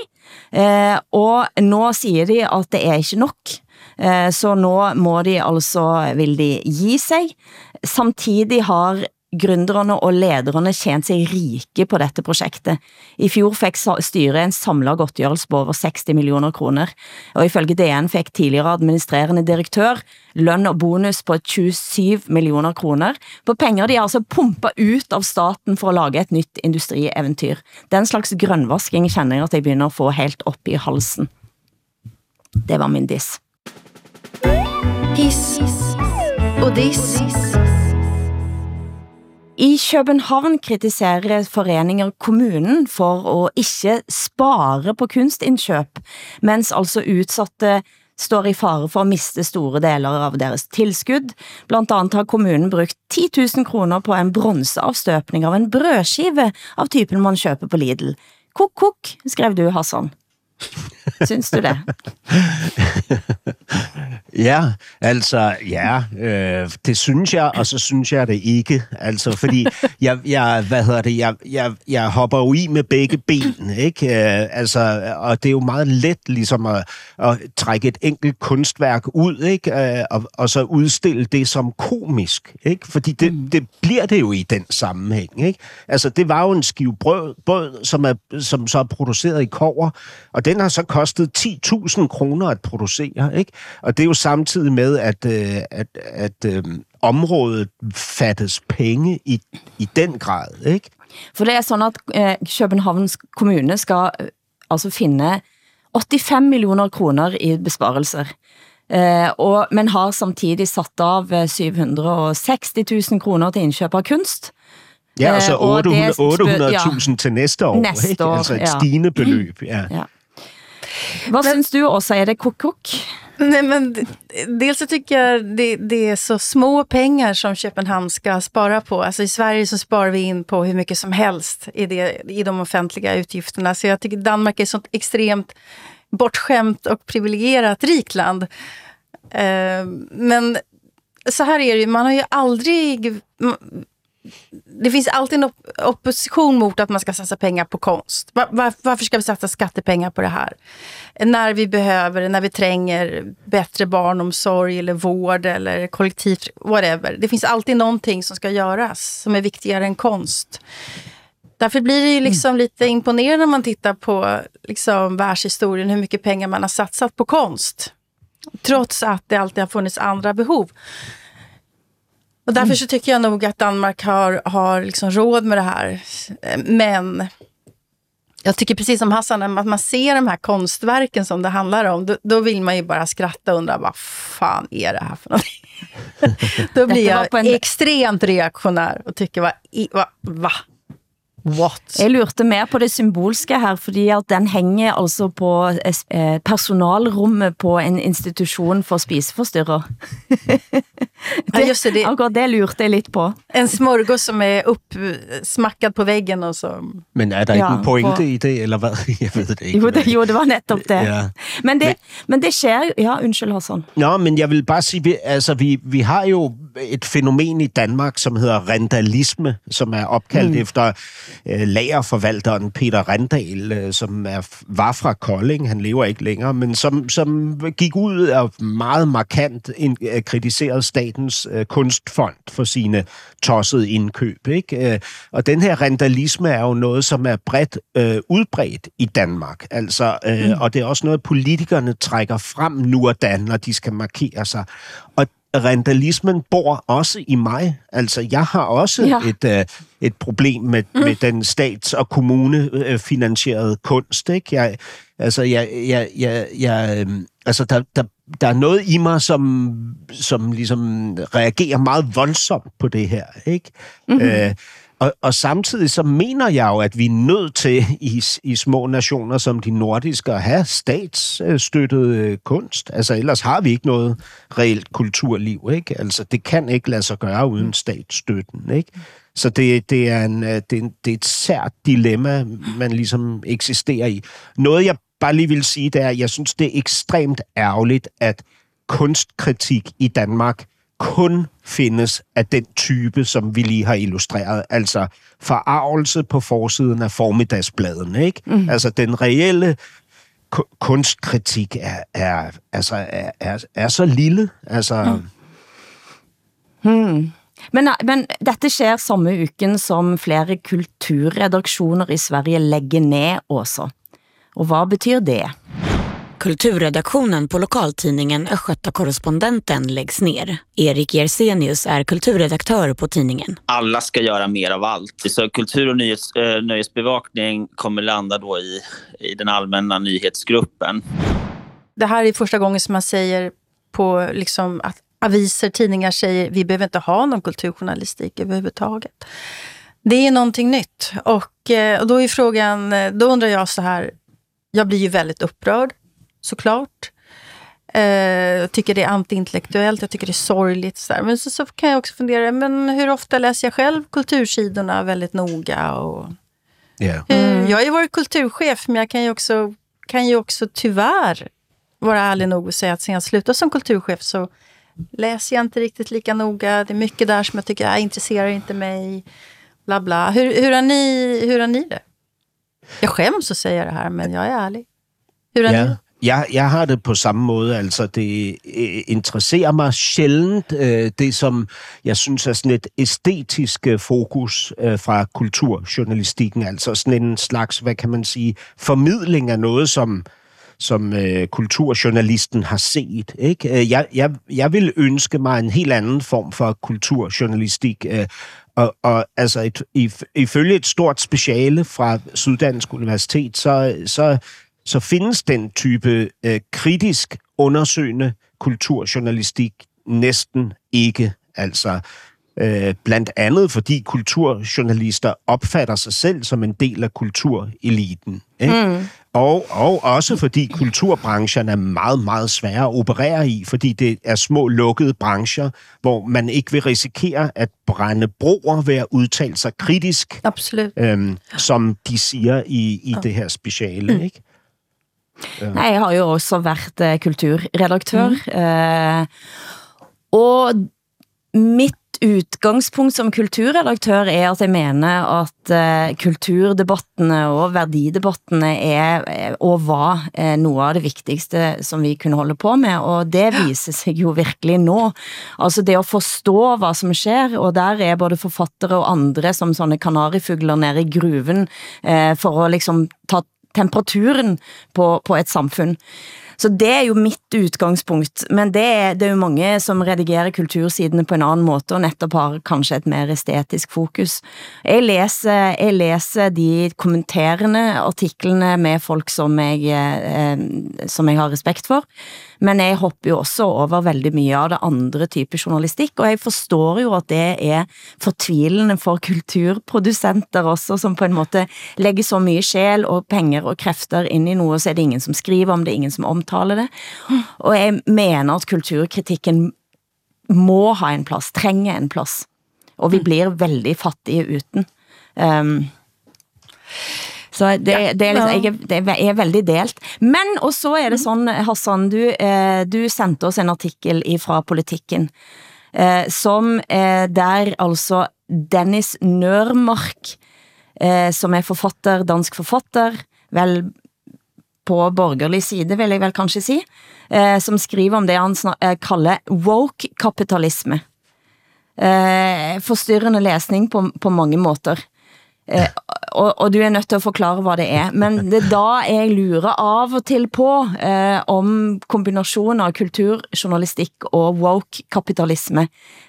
eh, og nå siger de, at det er ikke nok, Eh, så nå må de altså, vil de gi sig. Samtidig har gründerne og lederne tjent sig rike på dette projektet. I fjor fik styret en samlet godtgjørelse på over 60 millioner kroner, og ifølge DN fik tidligere administrerende direktør løn og bonus på 27 millioner kroner, på penger de altså pumpet ut av staten for at lage et nyt industrieventyr. Den slags grønvasking kender jeg at jeg begynder at få helt op i halsen. Det var min diss. Hiss og diss. I København kritiserer foreninger kommunen for at ikke spare på kunstindkøb, mens altså udsatte står i fare for at miste store deler av deres tilskud. Blandt andet har kommunen brugt 10 000 kroner på en bronzeavstøpning av en brødskive av typen man køber på Lidl. Kok, kok, skrev du, Hassan. Synes du det? ja, altså, ja, øh, det synes jeg, og så synes jeg det ikke. Altså, fordi jeg, jeg hvad hedder det, jeg, jeg, jeg hopper jo i med begge ben, ikke? Øh, altså, og det er jo meget let ligesom at, at trække et enkelt kunstværk ud, ikke? Øh, og, og så udstille det som komisk, ikke? Fordi det, mm. det bliver det jo i den sammenhæng, ikke? Altså, det var jo en skive brød, brød som, er, som så er produceret i kover, og den har så kostet 10.000 kroner at producere, ikke? Og det er jo samtidig med, at, øh, at, at øh, området fattes penge i, i den grad, ikke? For det er sådan, at øh, Københavns Kommune skal øh, altså finde 85 millioner kroner i besparelser. Uh, og, men har samtidig sat av 760 000 kroner til indkøb av kunst. Ja, og så Eh, og det 800 spø- 800.000 til næste år. Næste ikke? år, Altså et ja. stigende beløb. Ja. Ja. Vad syns du också? Är det kok-kok? Nej, men dels så tycker jag det, det är så små pengar som Köpenhamn ska spara på. Alltså I Sverige så sparar vi in på hur mycket som helst i, det, i de offentliga utgifterna. Så jag tycker Danmark är ett sånt extremt bortskämt och privilegierat rikt land. Eh, men så här är det ju, man har ju aldrig... Det finns alltid en op- opposition mot att man ska satsa pengar på konst. Var, var, varför ska vi satsa skattepengar på det här? När vi behöver, när vi tränger bättre barnomsorg eller vård eller kollektivt, whatever. Det finns alltid någonting som ska göras som är viktigare än konst. Därför blir det ju liksom lite imponerande när man tittar på liksom världshistorien, hur mycket pengar man har satsat på konst. Trots att det alltid har funnits andra behov. Och därför så tycker jag nog att Danmark har, har liksom råd med det här. Men jag tycker precis som Hassan, när man ser de här konstverken som det handlar om, då, då vill man ju bara skratta och undra vad fan är det här för någonting? då blir jag en- extremt reaktionär och tycker, vad, va? va? What? Jeg lurte mer på det symbolske her, fordi at den hænger altså på eh, personalrummet på en institution for spiseforstyrrer. Ja, just det, det, Akkurat det lurte jeg lidt på. en smörgås som är uppsmackad på väggen och så... Men er der ikke Ja, en pointe for- i det, eller hvad? Jeg ved det ikke. Jo, det, jo, det var netop det. Ja. Men det, men det sker jo... Ja, undskyld Hassan. Nå, men jeg vil bare sige, vi, altså, vi, vi har jo et fænomen i Danmark, som hedder randalisme, som er opkaldt mm. efter øh, lagerforvalteren Peter Randal, øh, som er, var fra Kolding. Han lever ikke længere, men som, som gik ud og meget markant ind, øh, kritiserede statens øh, kunstfond for sine tossede indkøb. Ikke? Øh, og den her randalisme er jo noget, som er bredt øh, udbredt i Danmark. Altså, øh, mm. Og det er også noget, politikerne trækker frem nu og da, når de skal markere sig. Og randalismen bor også i mig. Altså, jeg har også Ja. et, øh, et problem med, mm. med den stats- og kommunefinansierede kunst. Ikke? Jeg, altså, jeg, jeg, jeg, jeg, øh, altså der, der, der er noget i mig, som, som ligesom reagerer meget voldsomt på det her. Ikke? Mm-hmm. Øh, og, og samtidig så mener jeg jo, at vi er nødt til i, i små nationer som de nordiske at have statsstøttet øh, kunst. Altså ellers har vi ikke noget reelt kulturliv. Ikke? Altså det kan ikke lade sig gøre uden statsstøtten. Ikke? Så det, det, er en, øh, det, er en, det er et sært dilemma, man ligesom eksisterer i. Noget jeg bare lige vil sige, det er, at jeg synes, det er ekstremt ærgerligt, at kunstkritik i Danmark kun findes af den type, som vi lige har illustreret. Altså forarvelse på forsiden af formiddagsbladene. Ikke? Mm. Altså den reelle ku- kunstkritik er, er, altså, er, er, er så lille. Altså, mm. Men, men dette sker samme uken som flere kulturredaktioner i Sverige lægger ned også. Og hvad betyder det? Kulturredaktionen på lokaltidningen Östgöta korrespondenten läggs ner. Erik Jersenius är kulturredaktör på tidningen. alla ska göra mer av allt. Så kultur och nyhets, eh, nöjesbevakning kommer landa då i, i den allmänna nyhetsgruppen. Det här är första gången som man säger på liksom att aviser, tidningar säger vi behöver inte ha någon kulturjournalistik överhuvudtaget. Det är någonting nytt. Och, eh, och då är frågan, eh, då undrar jag så här, jag blir ju väldigt upprörd såklart. Eh, jag tycker det är antiintellektuellt, jag tycker det är sorgligt. Så där. Men så, så kan jag också fundera, men hur ofta läser jag själv kultursidorna väldigt noga? Och, ja. Mm. Jag har ju varit kulturchef, men jag kan ju också, kan ju också tyvärr vara ärlig nog och säga att sen jag slutade som kulturchef så läser jag inte riktigt lika noga. Det är mycket där som jag tycker äh, intresserar inte mig. Bla bla. Hur, hur, har ni, hur har ni det? Jag skäms att säga det här, men jeg er ærlig. Hur har ni Ja. det? Jeg, jeg har det på samme måde. Altså, det øh, interesserer mig sjældent øh, det, som jeg synes er sådan et æstetisk øh, fokus øh, fra kulturjournalistikken. Altså sådan en slags, hvad kan man sige, formidling af noget, som som øh, kulturjournalisten har set. Ikke? Øh, jeg, jeg, jeg vil ønske mig en helt anden form for kulturjournalistik. Øh, og, og altså et, if, ifølge et stort speciale fra Syddansk Universitet, så, så, så findes den type øh, kritisk undersøgende kulturjournalistik næsten ikke. Altså Øh, blandt andet fordi kulturjournalister opfatter sig selv som en del af kultureliten. Ikke? Mm. Og, og også fordi kulturbranchen er meget, meget svære at operere i, fordi det er små lukkede brancher, hvor man ikke vil risikere at brænde broer ved at udtale sig kritisk, Absolut. øhm, som de siger i, i det her speciale. Mm. Ikke? Nej, jeg har jo også været uh, kulturredaktør, mm. uh, og mit udgangspunkt som kulturredaktør er at jeg mener at uh, kulturdebattene og værdidebattene er, og var uh, noget af det vigtigste, som vi kunne holde på med, og det viser sig jo virkelig nå. Altså det at forstå hvad som sker, og der er både forfattere og andre som sånne kanarifugler nede i gruven uh, for at liksom ta temperaturen på, på et samfund. Så det er jo mitt udgangspunkt, men det er, det er jo mange som redigerer kultursidene på en anden måde, og netop har kanskje et mer estetisk fokus. Jeg læser, jeg læser de kommenterende artiklene med folk, som jeg, eh, som jeg har respekt for, men jeg hopper jo også over veldig mye av det andre type journalistik, og jeg forstår jo at det er fortvilende for kulturproducenter også, som på en måte lægger så mye sjæl og penger og kræfter ind i noget, så er det ingen som skriver om det, ingen som omtaler det. Og jeg mener at kulturkritikken må ha en plads, trenger en plads, og vi blir veldig fattige uten. Um, så det, ja, det, er liksom, jeg, det er veldig delt. Men, og så er det sånn, Hassan, du, eh, du sendte oss en artikel fra Politikken, eh, som eh, der altså Dennis Nørmark, eh, som er forfatter, dansk forfatter, vel på borgerlig side, vil jeg vel kanskje si, eh, som skriver om det han eh, kalder woke-kapitalisme. Eh, forstyrrende læsning på, på mange måter. Eh, og, og du er nødt til at forklare, hvad det er. Men det er da jeg lurer av og til på, eh, om kombinationen av kulturjournalistik og woke-kapitalisme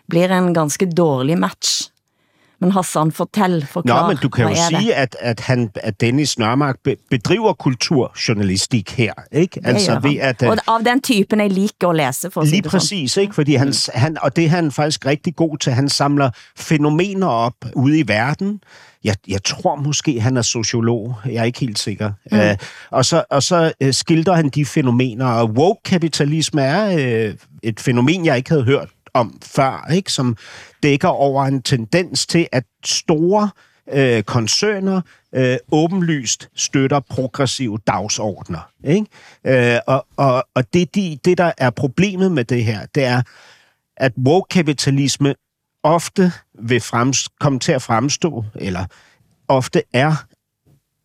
blir en ganske dårlig match. Men Hassan, fortæl, forklar, Nå, men du kan jo er sige, at, at, han, at Dennis Nørmark be, bedriver kulturjournalistik her, ikke? Gør han. at, øh, og av den typen, jeg liker at læse, for Lige det sådan. præcis, ikke? Fordi han, han, og det er han faktisk rigtig god til. Han samler fænomener op ude i verden. Jeg, jeg tror måske, han er sociolog. Jeg er ikke helt sikker. Mm. Uh, og så, og så uh, skildrer han de fænomener. Og woke-kapitalisme er uh, et fænomen, jeg ikke havde hørt om før, ikke? som dækker over en tendens til, at store øh, koncerner øh, åbenlyst støtter progressive dagsordner. Ikke? Øh, og og, og det, de, det, der er problemet med det her, det er, at woke-kapitalisme ofte vil frems, komme til at fremstå, eller ofte er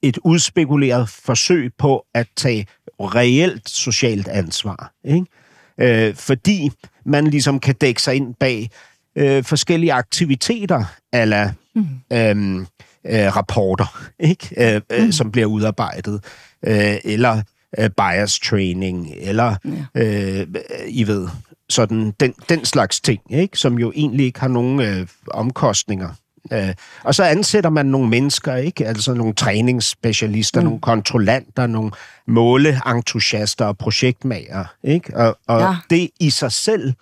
et udspekuleret forsøg på at tage reelt socialt ansvar. Ikke? Øh, fordi man ligesom kan dække sig ind bag øh, forskellige aktiviteter, eller mm. øhm, øh, rapporter, ikke? Øh, øh, mm. som bliver udarbejdet, øh, eller øh, bias training, eller ja. øh, I ved, sådan den, den slags ting, ikke? som jo egentlig ikke har nogen øh, omkostninger. Øh, og så ansætter man nogle mennesker, ikke? altså nogle træningsspecialister, mm. nogle kontrollanter, nogle måleentusiaster og projektmager. Ikke? Og, og ja. det i sig selv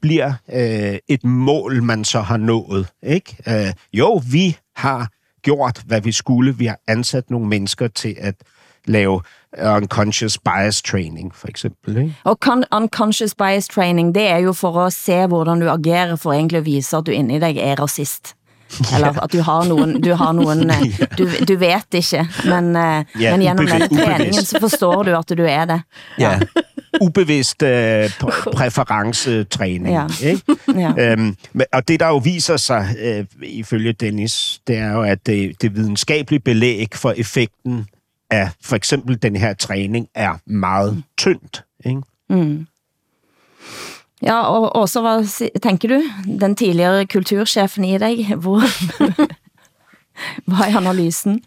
bliver øh, et mål, man så har nået. Ikke? Øh, jo, vi har gjort, hvad vi skulle. Vi har ansat nogle mennesker til at lave unconscious bias training, for eksempel. Ikke? Og unconscious bias training, det er jo for at se, hvordan du agerer, for egentlig at vise, at du inde i dig er racist. Eller at du har nogen, du har nogen, eh, du, du vet ikke, men, eh, Ja, men gennem denne træningen, så forstår du, at du er det. Ja. Ubevidst øh, pr- præferencetræning. Ja. Ikke? Ja. Øhm, og det, der jo viser sig, øh, ifølge Dennis, det er jo, at det, det videnskabelige belæg for effekten af for eksempel den her træning er meget tyndt. Ikke? Mm. Ja, og også, hvad tænker du? Den tidligere kulturchefen i dig, hvor, hvad er analysen?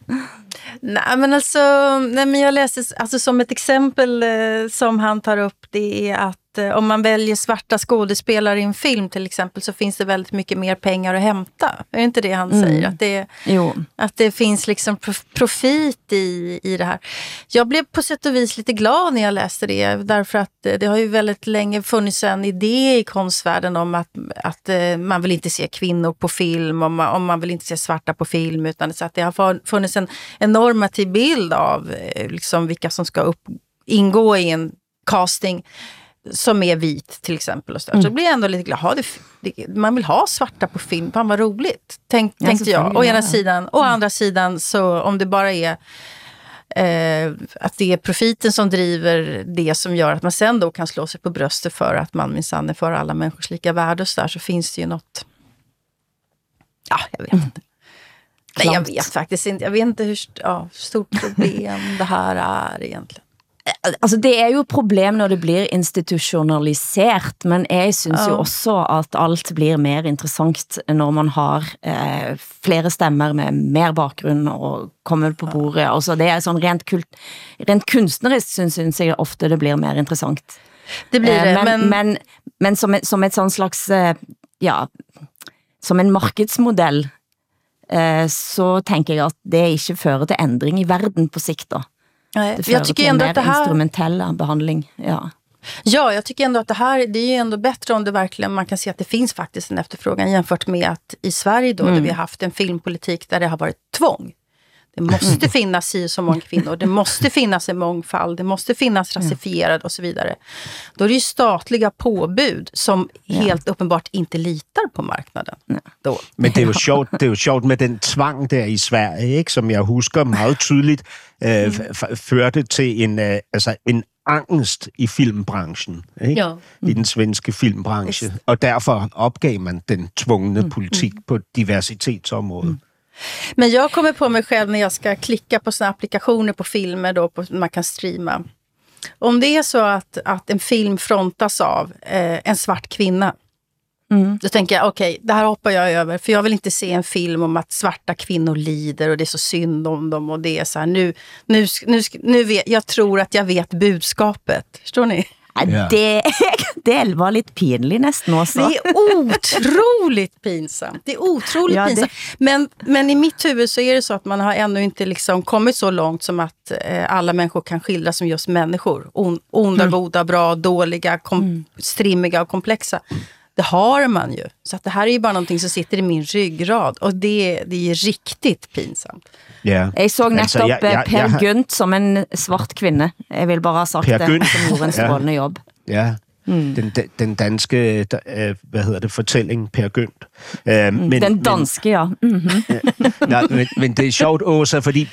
Nej, men alltså, nej, men jag läser, alltså som ett exempel eh, som han tar upp, det är att om man väljer svarta skådespelare i en film till exempel så finns det väldigt mycket mer pengar att hämta. Är det inte det han Mm. säger? Att det, Jo. att det finns liksom prof- profit i, i det här. Jag blev på sätt och vis lite glad när jag läste det. Därför att eh, det har ju väldigt länge funnits en idé i konstvärlden om att, att eh, man vill inte se kvinnor på film, om man, om man vill inte se svarta på film. Utan så att det har fun- funnits en, en normativ bild av eh, liksom vilka som ska upp, ingå i en casting som är vit till exempel. Och så, där. så blir jag ändå lite glad. Ha, det, det, man vill ha svarta på film, fan vad roligt. Tänk, Ja, tänkte jag. Å ena sidan. Å andra sidan, så om det bara är eh, att det är profiten som driver det som gör att man sen då kan slå sig på bröstet för att man minsann är för alla människors lika värde och så där, så finns det ju något... Ja, jag vet inte. Nej, jag vet faktiskt inte. Jag vet inte hur ja, stort problem det här är egentligen. Altså, det er jo et problem når det blir institutionalisert, men jeg synes jo også at alt blir mer interessant når man har eh, flere stemmer med mer bakgrunn og kommer på bordet. Altså, det er sånn rent, kult, rent kunstnerisk synes, synes jeg ofte det blir mer interessant. Det blir det, Eh, men, men, men, men som, et, som et sånn slags, eh, ja, som en markedsmodell, eh, så tänker jag att det ikke fører til ændring i verden på sikt da. Det jag tycker ändå att det här... instrumentella behandling. Ja. Ja, jag tycker ändå att det här det är ändå bättre om det verkligen man kan se att det finns faktiskt en efterfrågan jämfört med att i Sverige då, Mm. där vi har haft en filmpolitik där det har varit tvång. Det måste finnas si så många kvinnor, det måste finnas en mångfald, det måste finnas rasifierad och så vidare. Då är det ju statliga påbud som helt uppenbart inte litar på marknaden. Då. Men det er jo sjovt, det er jo sjovt med den tvang der i Sverige, ikke, som jeg husker meget tydeligt, øh, f- f- førte til en, øh, altså en angst i filmbranchen, ikke? Ja. i den svenske filmbranche. Og derfor opgav man den tvungne politik på diversitetsområdet. Men jag kommer på mig själv när jag ska klicka på såna applikationer på filmer då på, man kan streama. Om det är så att, att en film frontas av eh, en svart kvinna. Då tänker jag, okej, det här hoppar jag över. För jag vill inte se en film om att svarta kvinnor lider och det är så synd om dem. Och det är så här, nu, nu, nu, nu vet, jag tror att jag vet budskapet. Förstår ni? Ja. Det, det var lidt pinligt næsten også. Det är otroligt pinsamt. Det är otroligt Ja, det- pinsamt. Men, men i mitt huvud så är det så att man har ännu inte liksom kommit så långt som att eh, alla människor kan skildras som just människor. On, onda, Mm. goda, bra, dåliga, kom, strimmiga och komplexa. Det har man ju. Så att det här är ju bara någonting som sitter i min ryggrad. Och det, det är riktigt pinsamt. Ja. Jeg så netop Altså, jeg- jeg- Per jeg har- Gynt som en svart kvinde. Jeg vil bare ha sagt Per det, Gynt. som gjorde en Ja. strålende job. Ja, mm. den, den danske, da- øh, hvad hedder det, fortælling, Per Gynt. Øh, men, Den danske, ja. Mm-hmm. Nej, men, men det er sjovt, Åsa, fordi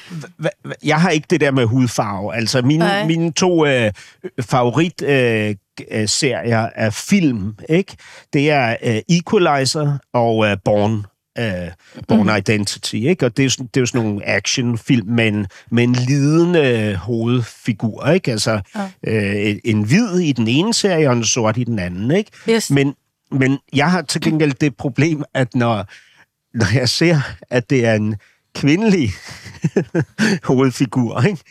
jeg har ikke det der med hudfarve. Altså, mine, Nej. mine to øh, favorit øh, serier af film, ikke? Det er øh, Equalizer og øh, Born. Øh, Born Identity, ikke? Og det er, jo sådan, det er jo sådan nogle actionfilm med en, med en lidende hovedfigur, ikke? Altså, øh, en hvid i den ene serie, og en sort i den anden, ikke? Just. Men, men jeg har til gengæld det problem, at når, når jeg ser, at det er en kvindelig hovedfigur, ikke?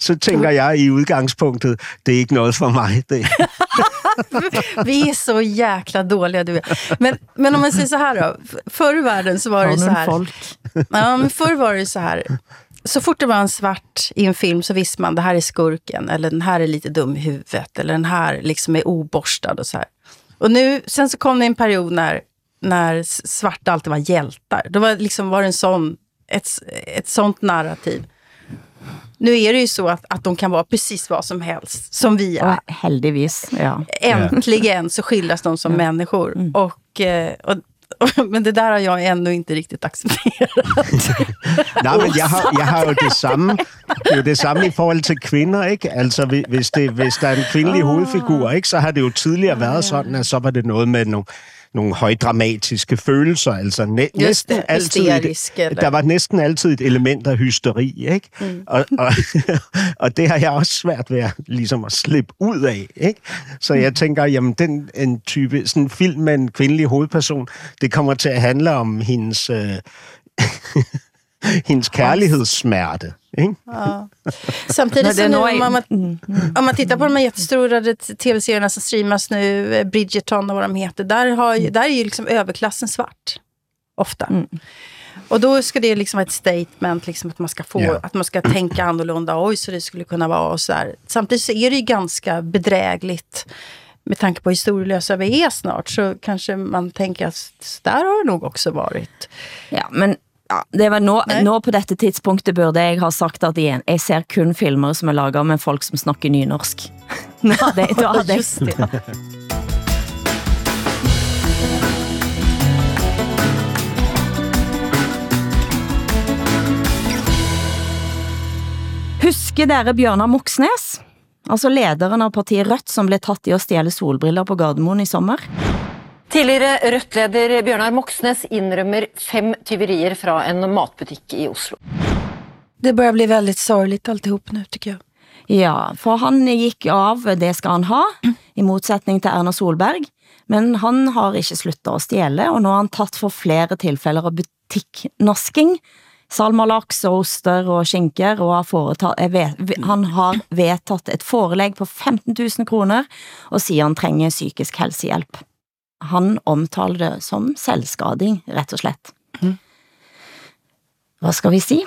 så tænker jeg i udgangspunktet, det er ikke noget for mig. Det. Vi är så jäkla dåliga du men, men om man säger så här då. Förr i världen så var det så här. folk. Ja, men förr var det så här. Så fort det var en svart i en film så visste man det här är skurken. Eller den här är lite dum i huvudet. Eller den här liksom är oborstad och så här. Och nu, sen så kom det en period när, när svarta alltid var hjältar. Då var, liksom, var det en sån, ett, ett sånt narrativ. Nu är det ju så att, att de kan vara precis vad som helst, som vi är. Og heldigvis, ja. Äntligen så skildras de som människor. Och, eh, och, och, men det där har jag ännu inte riktigt accepterat. Nej, men jeg har, jeg har jo det samme. Det jo det samme i forhold til kvinder, ikke? Altså, hvi- hvis, det, hvis der er en kvindelig hovedfigur, ikke? så har det jo tidligere været sådan, at så var det noget med nogle, nogle højdramatiske følelser. Altså næ, næsten det, altid et, eller- der var næsten altid et element af hysteri, ikke? Mm. Og, og, og det har jeg også svært ved at, ligesom at slippe ud af, ikke? Så jeg tænker, jamen den en type, sådan en film med en kvindelig hovedperson, det kommer til at handle om hendes... Øh, hendes kærlighedssmerte. Ikke? Ja. Samtidigt är nu, om man, om man tittar på de här jättestora tv-serierna som streamas nu, eh, Bridgerton och vad de heter, där, har, där är ju liksom överklassen svart. Ofta. Och då ska det liksom vara ett statement, liksom att, man ska få, Ja. att man ska tänka annorlunda. Oj, så det skulle kunna vara och så där. Samtidigt så är det ju ganska bedrägligt. Med tanke på hur historielösa vi är snart, så kanske man tänker att så där har det nog också varit. Ja, men ja, det var nå, Nej. nå på dette tidspunktet burde jeg ha sagt at jeg, jeg ser kun filmer som er laget med folk som snakker nynorsk. Nå hadde da hadde jeg, det. Husker dere Bjørnar Moxnes? Altså lederen av partiet Rødt, som blev tatt i at stjæle solbriller på Gardermoen i sommer. Tidligere Rødt-leder Bjørnar Moxnes innrømmer fem tyverier fra en matbutikk i Oslo. Det börjar bli väldigt sorgligt alltihop nu, tycker jag. Ja, for han gik av, det skal han ha, i motsetning til Erna Solberg. Men han har ikke sluttet at stjæle, og nå er han tatt for flere tilfælder av butikknasking. Salmalaks og oster og skinker, og har vet, han har vedtaget et forelæg på 15 000 kroner, og siger han trænger psykisk helsehjælp. Han omtaler det som selvskading, rett og slett. Hvad skal vi sige?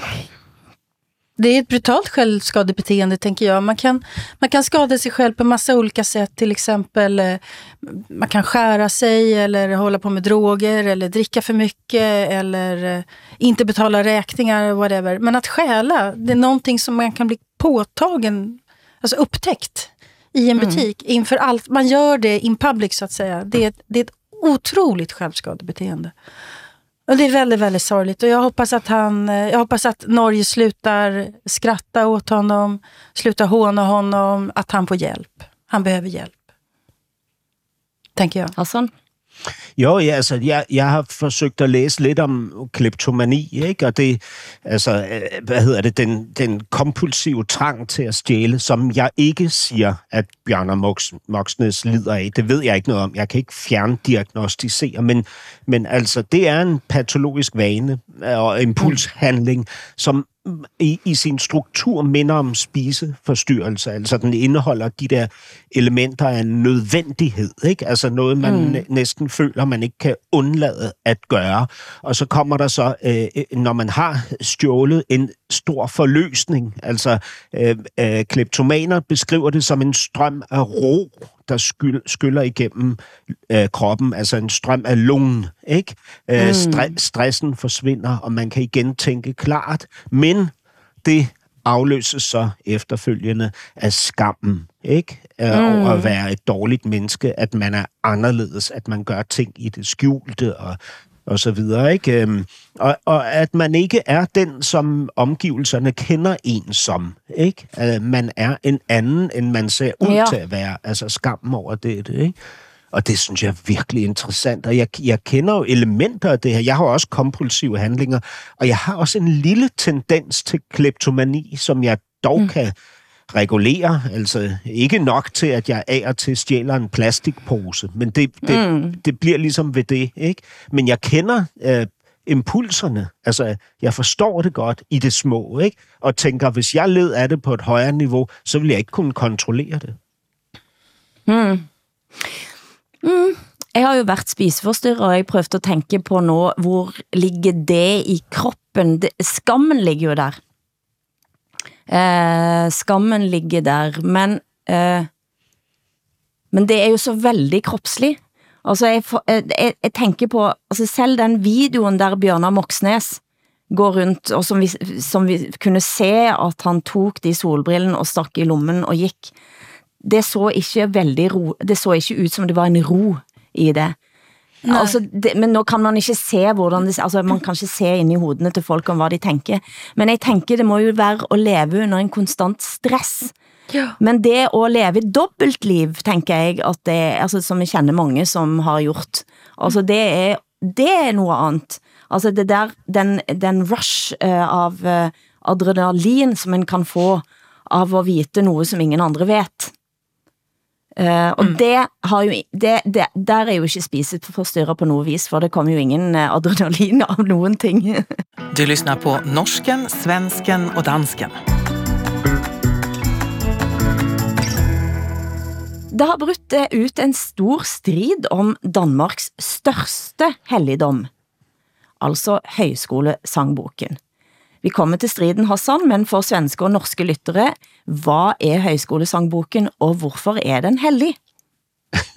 Det är ett brutalt självskadebeteende, tänker jag. Man kan, man kan skada sig själv på massa olika sätt. Till exempel, eh, man kan skära sig eller hålla på med droger eller dricka för mycket eller eh, inte betala räkningar, whatever. Men att stjäla, det är någonting som man kan bli påtagen, alltså upptäckt i en butik inför allt. Man gör det in public, så att säga. Det är, det är ett otroligt självskadebeteende. Och det är väldigt, väldigt sorgligt. Och jag hoppas att han, eh, jag hoppas att Norge slutar skratta åt honom, slutar håna honom, att han får hjälp. Han behöver hjälp. Tänker jag. Hassan? Jo, ja, altså, jeg, jeg har forsøgt at læse lidt om kleptomani, ikke? Og det, altså, øh, hvad hedder det, den, den kompulsive trang til at stjæle, som jeg ikke siger, at Bjørn og Moks, Moksnes lider af. Det ved jeg ikke noget om. Jeg kan ikke fjerndiagnostisere, men, men altså, det er en patologisk vane og impulshandling, som i, i sin struktur minder om spiseforstyrrelse. Altså, den indeholder de der elementer af en nødvendighed, ikke? Altså noget, man mm. næsten føler, man ikke kan undlade at gøre. Og så kommer der så, øh, når man har stjålet, en stor forløsning. Altså, øh, øh, kleptomaner beskriver det som en strøm af ro, der skyld, skyller igennem øh, kroppen, altså en strøm af lungen, ikke? Øh, Mm. stre- stressen forsvinder, og man kan igen tænke klart, men det afløses så efterfølgende af skammen, ikke? Øh, Mm. Over at være et dårligt menneske, at man er anderledes, at man gør ting i det skjulte og, og så videre, ikke? Øhm, Og, og at man ikke er den, som omgivelserne kender en som, ikke? At man er en anden, end man ser ud Ja. til at være. Altså skammen over det, det ikke? Og det synes jeg er virkelig interessant. Og jeg, jeg kender jo elementer af det her. Jeg har også kompulsive handlinger, og jeg har også en lille tendens til kleptomani, som jeg dog mm. kan regulere. Altså ikke nok til, at jeg af og til stjæler en plastikpose, men det, det, mm. det bliver ligesom ved det. ikke. Men jeg kender øh, impulserne. Altså, jeg forstår det godt i det små, ikke? Og tænker, hvis jeg led af det på et højere niveau, så vil jeg ikke kunne kontrollere det. Jeg har jo været spiseforstyrret, og jeg prøvde at tænke på nå, hvor ligger det i kroppen? Det, skammen ligger jo der. Eh, skammen ligger der, men, eh, men det er jo så veldig kropslig. Altså, jeg, eh, jeg, jeg tænker på, altså selv den videoen der Bjørnar Moxnes går rundt, og som vi, som vi kunne se at han tog de solbrillen og stak i lommen og gik, det så ikke veldig ro, det så ikke ut som det var en ro i det. Altså, det, men nå kan man ikke se hvordan det, altså man kan ikke se ind i hodene til folk om hvad de tænker. Men jeg tænker, det må jo være at leve under en konstant stress. Ja. Men det at leve et dobbeltliv, tænker jeg, at det, altså, som jeg kender mange som har gjort, altså det er, det er noget andet. Altså det der, den, den rush uh, av uh, adrenalin, som man kan få av at vite noget, som ingen andre vet. Uh, og mm. det har jo, det, det, der er jo ikke spiseforstyrrer på noget vis, for det kommer jo ingen uh, adrenalin av nogen ting. du lyssnar på norsken, svensken og dansken. Det har brudt ut en stor strid om Danmarks største helligdom, altså højskolesangboken. Vi kommer til striden, Hassan, men for svenske og norske lyttere, hvad er højskolesangboken, og hvorfor er den hellig?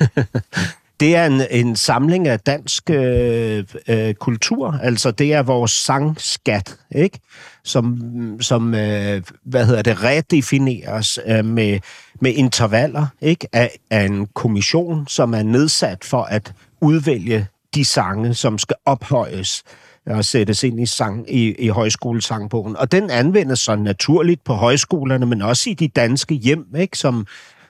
det er en, en samling af dansk øh, øh, kultur, altså det er vores sangskat, ikke? Som, som øh, hvad hedder det, redefineres øh, med, med intervaller, ikke? Af, af en kommission, som er nedsat for at udvælge de sange, som skal ophøjes og sættes ind i, sang, i, i højskolesangbogen. Og den anvendes så naturligt på højskolerne, men også i de danske hjem, ikke? Som,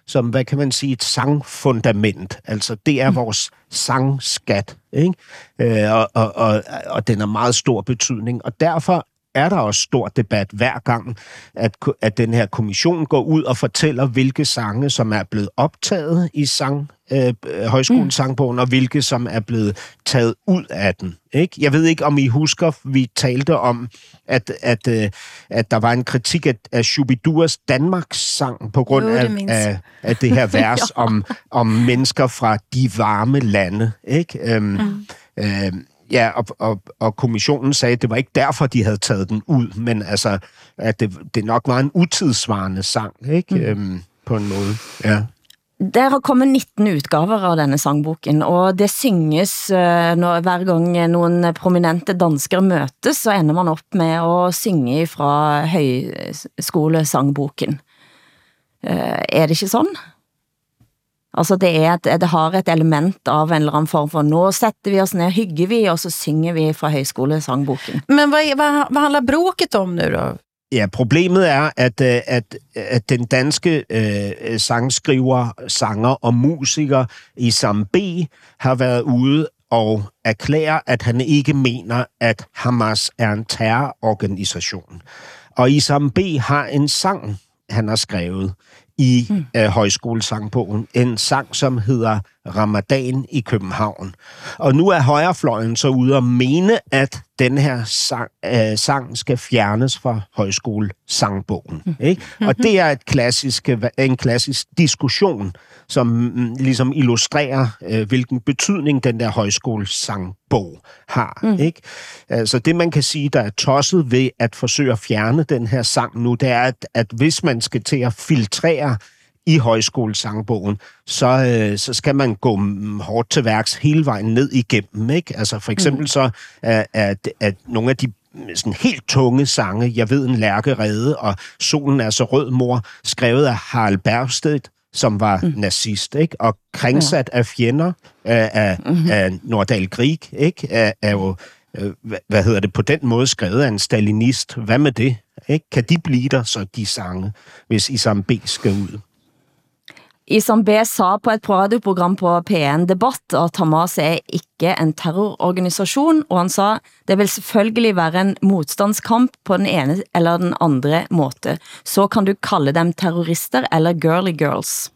som, hvad kan man sige, et sangfundament. Altså, det er mm. vores sangskat, ikke? Øh, og, og, og, og den har meget stor betydning. Og derfor er der også stor debat hver gang, at, at den her kommission går ud og fortæller, hvilke sange, som er blevet optaget i sang, øh, højskolesangbogen, mm. og hvilke, som er blevet taget ud af den. Ikke? Jeg ved ikke, om I husker, vi talte om, at, at, øh, at der var en kritik af, af Shubiduras Danmarks sang på grund jo, af, af, af det her vers om, om mennesker fra de varme lande. Ikke? Øhm, mm. øhm, Ja, og, og, og kommissionen sagde, at det var ikke derfor, de havde taget den ud, men altså, at det, det nok var en utidsvarende sang, ikke? Mm. Øhm, på en måde, ja. Der har kommet 19 utgaver av denne sangboken, og det synges eh, når, hver gang nogle prominente danskere møtes, så ender man op med at synge fra højskolesangboken. Eh, er det ikke sådan? Altså det, er et, det har et element av en eller anden form for, nå sätter vi oss ned, hygger vi, og så synger vi fra højskolesangboken. Men hvad, hvad, hvad handler bråket om nu då? Ja, problemet er, at, øh, at, at den danske øh, sangskriver, sanger og musiker Isam B. har været ude og erklære, at han ikke mener, at Hamas er en terrororganisation. Og Isam B. har en sang, han har skrevet, i mm. øh, højskolesangbogen. En sang, som hedder Ramadan i København. Og nu er højrefløjen så ude og mene, at den her sang, øh, sang skal fjernes fra højskolesangbogen. Mm. Ikke? Og det er et klassisk, en klassisk diskussion, som mm, ligesom illustrerer, øh, hvilken betydning den der højskolesangbog har. Mm. Ikke? Altså det, man kan sige, der er tosset ved at forsøge at fjerne den her sang nu, det er, at, at hvis man skal til at filtrere i højskolesangbogen, så, øh, så skal man gå hårdt til værks hele vejen ned igennem. Ikke? Altså for eksempel mm. så er, er, er nogle af de sådan helt tunge sange, Jeg ved en lærke redde, og Solen er så rød mor, skrevet af Harald Bergstedt, som var mm. nazist, ikke? og kringsat ja. af fjender af, af, mm-hmm. af Nordal Grieg, ikke? Er, er jo, øh, hvad hedder det, på den måde skrevet af en stalinist. Hvad med det? Ikke? Kan de blive der, så de sange, hvis Isam B. skal ud? Isam B. sa på et radioprogram på P1 Debatt at Hamas er ikke en terrororganisation, og han sa, det vil selvfølgelig være en modstandskamp på den ene eller den andre måte. Så kan du kalde dem terrorister eller girly girls.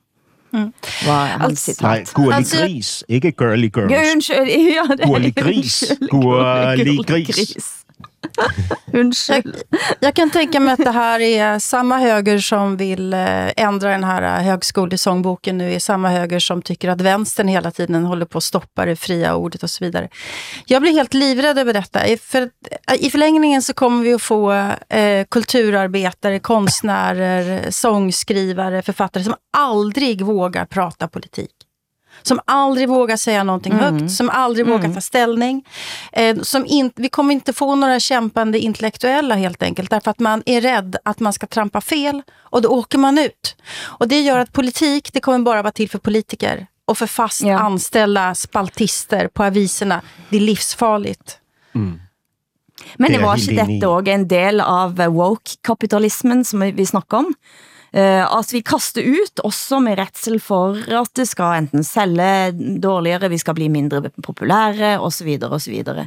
Mm. Var hans citat. Nej, gurlig altså, gris, ikke girly girls. Ja, undskyld, ja, det, gurlig gris. Gurlig gris. Undskyld. Jag, jag kan tänka mig att det här är samma höger som vill eh, ändra den här eh, högskolesångboken nu, är samma höger som tycker att vänstern hela tiden håller på att stoppa det fria ordet och så vidare. Jag blir helt livrädd över detta. I, för, eh, I förlängningen så kommer vi att få eh, kulturarbetare, konstnärer, sångskrivare, författare som aldrig vågar prata politik som aldrig vågar säga någonting mm. högt, som aldrig mm. vågar ta ställning. Eh, som in, vi kommer inte få några kämpande intellektuella helt enkelt, därför att man är rädd att man ska trampa fel och då åker man ut. Och det gör att politik, det kommer bara vara till för politiker och för fast ja. anställda spaltister på aviserna. Det är livsfarligt. Mm. Men det var ikke dette også en del av woke-kapitalismen som vi snakker om? Uh, at vi kaster ut, også med retsel for at det skal enten sælge dårligere, vi skal bli mindre populære, og så videre, og så videre.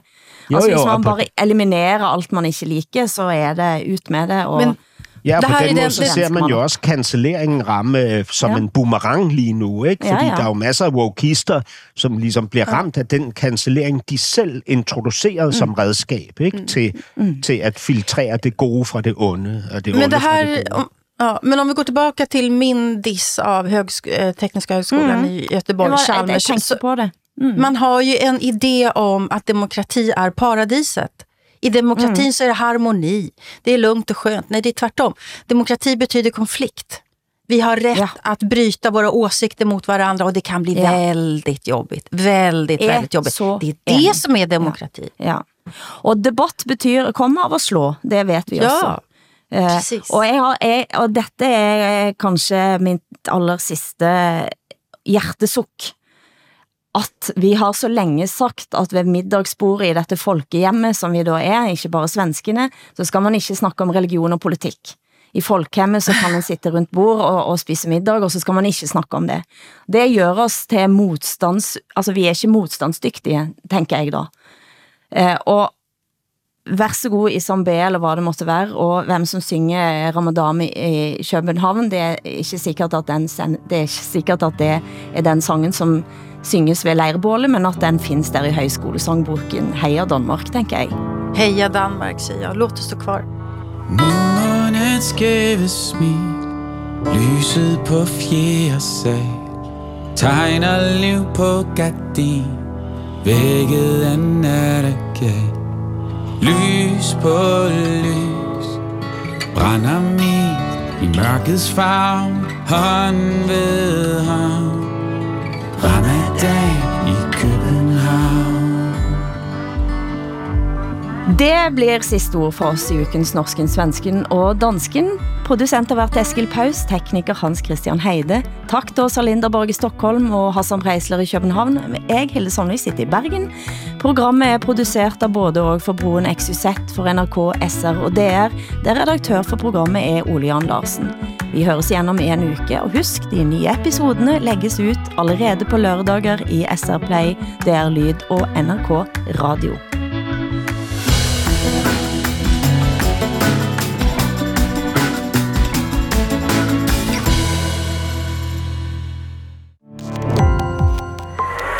Jo, altså, hvis man bare eliminerer alt man ikke liker, så er det ut med det, og, Men, Ja, Det på här är den måde, så ser man jo også cancelleringen ramme øh, som Ja. en boomerang lige nu, ikke? Ja, Fordi ja. der er jo masser af wokister, som ligesom bliver ramt af den cancellering, de selv introducerede som redskab, ikke? Til, til at filtrere det gode fra det onde, og det Men onde det fra det här, gode. Ja, men om vi går tillbaka till min diss av högsk eh, Tekniska högskolan Mm. i Göteborg, var, Chalmers, tænkte så, på det. Mm. man har ju en idé om att demokrati är paradiset. I demokratin Mm. så är det harmoni, det är lugnt och skönt. Nej, det är tvärtom. Demokrati betyder konflikt. Vi har rätt Ja. att bryta våra åsikter mot varandra och det kan bli Ja. väldigt jobbigt. Väldigt, Är väldigt jobbigt. Det är det enig. som är demokrati. Ja. Og debatt betyr, kommer av at slå, det vet vi Ja, også. Eh, precis. og, jeg har, jeg, og dette er kanskje mitt aller sidste hjertesukk. At vi har så længe sagt, at ved middagsbordet i dette folkehjemmet, som vi da er, ikke bare svenskene, så skal man ikke snakke om religion og politik. I folkehjemmet så kan man sitte rundt bord og, og spise middag, og så skal man ikke snakke om det. Det gør os til modstands... Altså, vi er ikke modstandsdygtige, tænker jeg da. Eh, og vær så god i Zombie, eller hvad det måtte være, og hvem som synger Ramadan i, i København, det er ikke sikkert at den, det er ikke sikkert at det er den sangen som synges ved leirbålet, men at den findes der i højskolesangboken Heia Danmark, tænker jeg. Heja Danmark, säger jag. Låt det stå kvar. Månens skæve smil Lyset på fjerde sal Tegner liv på gardin Vækket af nattergal Lys på lys. Brænder min i mørkets farve Hånd ved hånd. Ramadan. Det blir sidste ord for oss i ukens Norsken, Svensken og Dansken. Producent har været Eskil Paus, tekniker Hans Christian Heide. Tak til Åsa Linderborg i Stockholm og Hassan Reisler i København. Jeg, Hilde Sonny, sitter i Bergen. Programmet er produceret av både og for Broen XYZ for NRK, SR og DR, der redaktør for programmet er Ole Jan Larsen. Vi høres igen om en uke, og husk, de nye episoderne lægges ut allerede på lørdager i SR Play, DR Lyd og NRK Radio.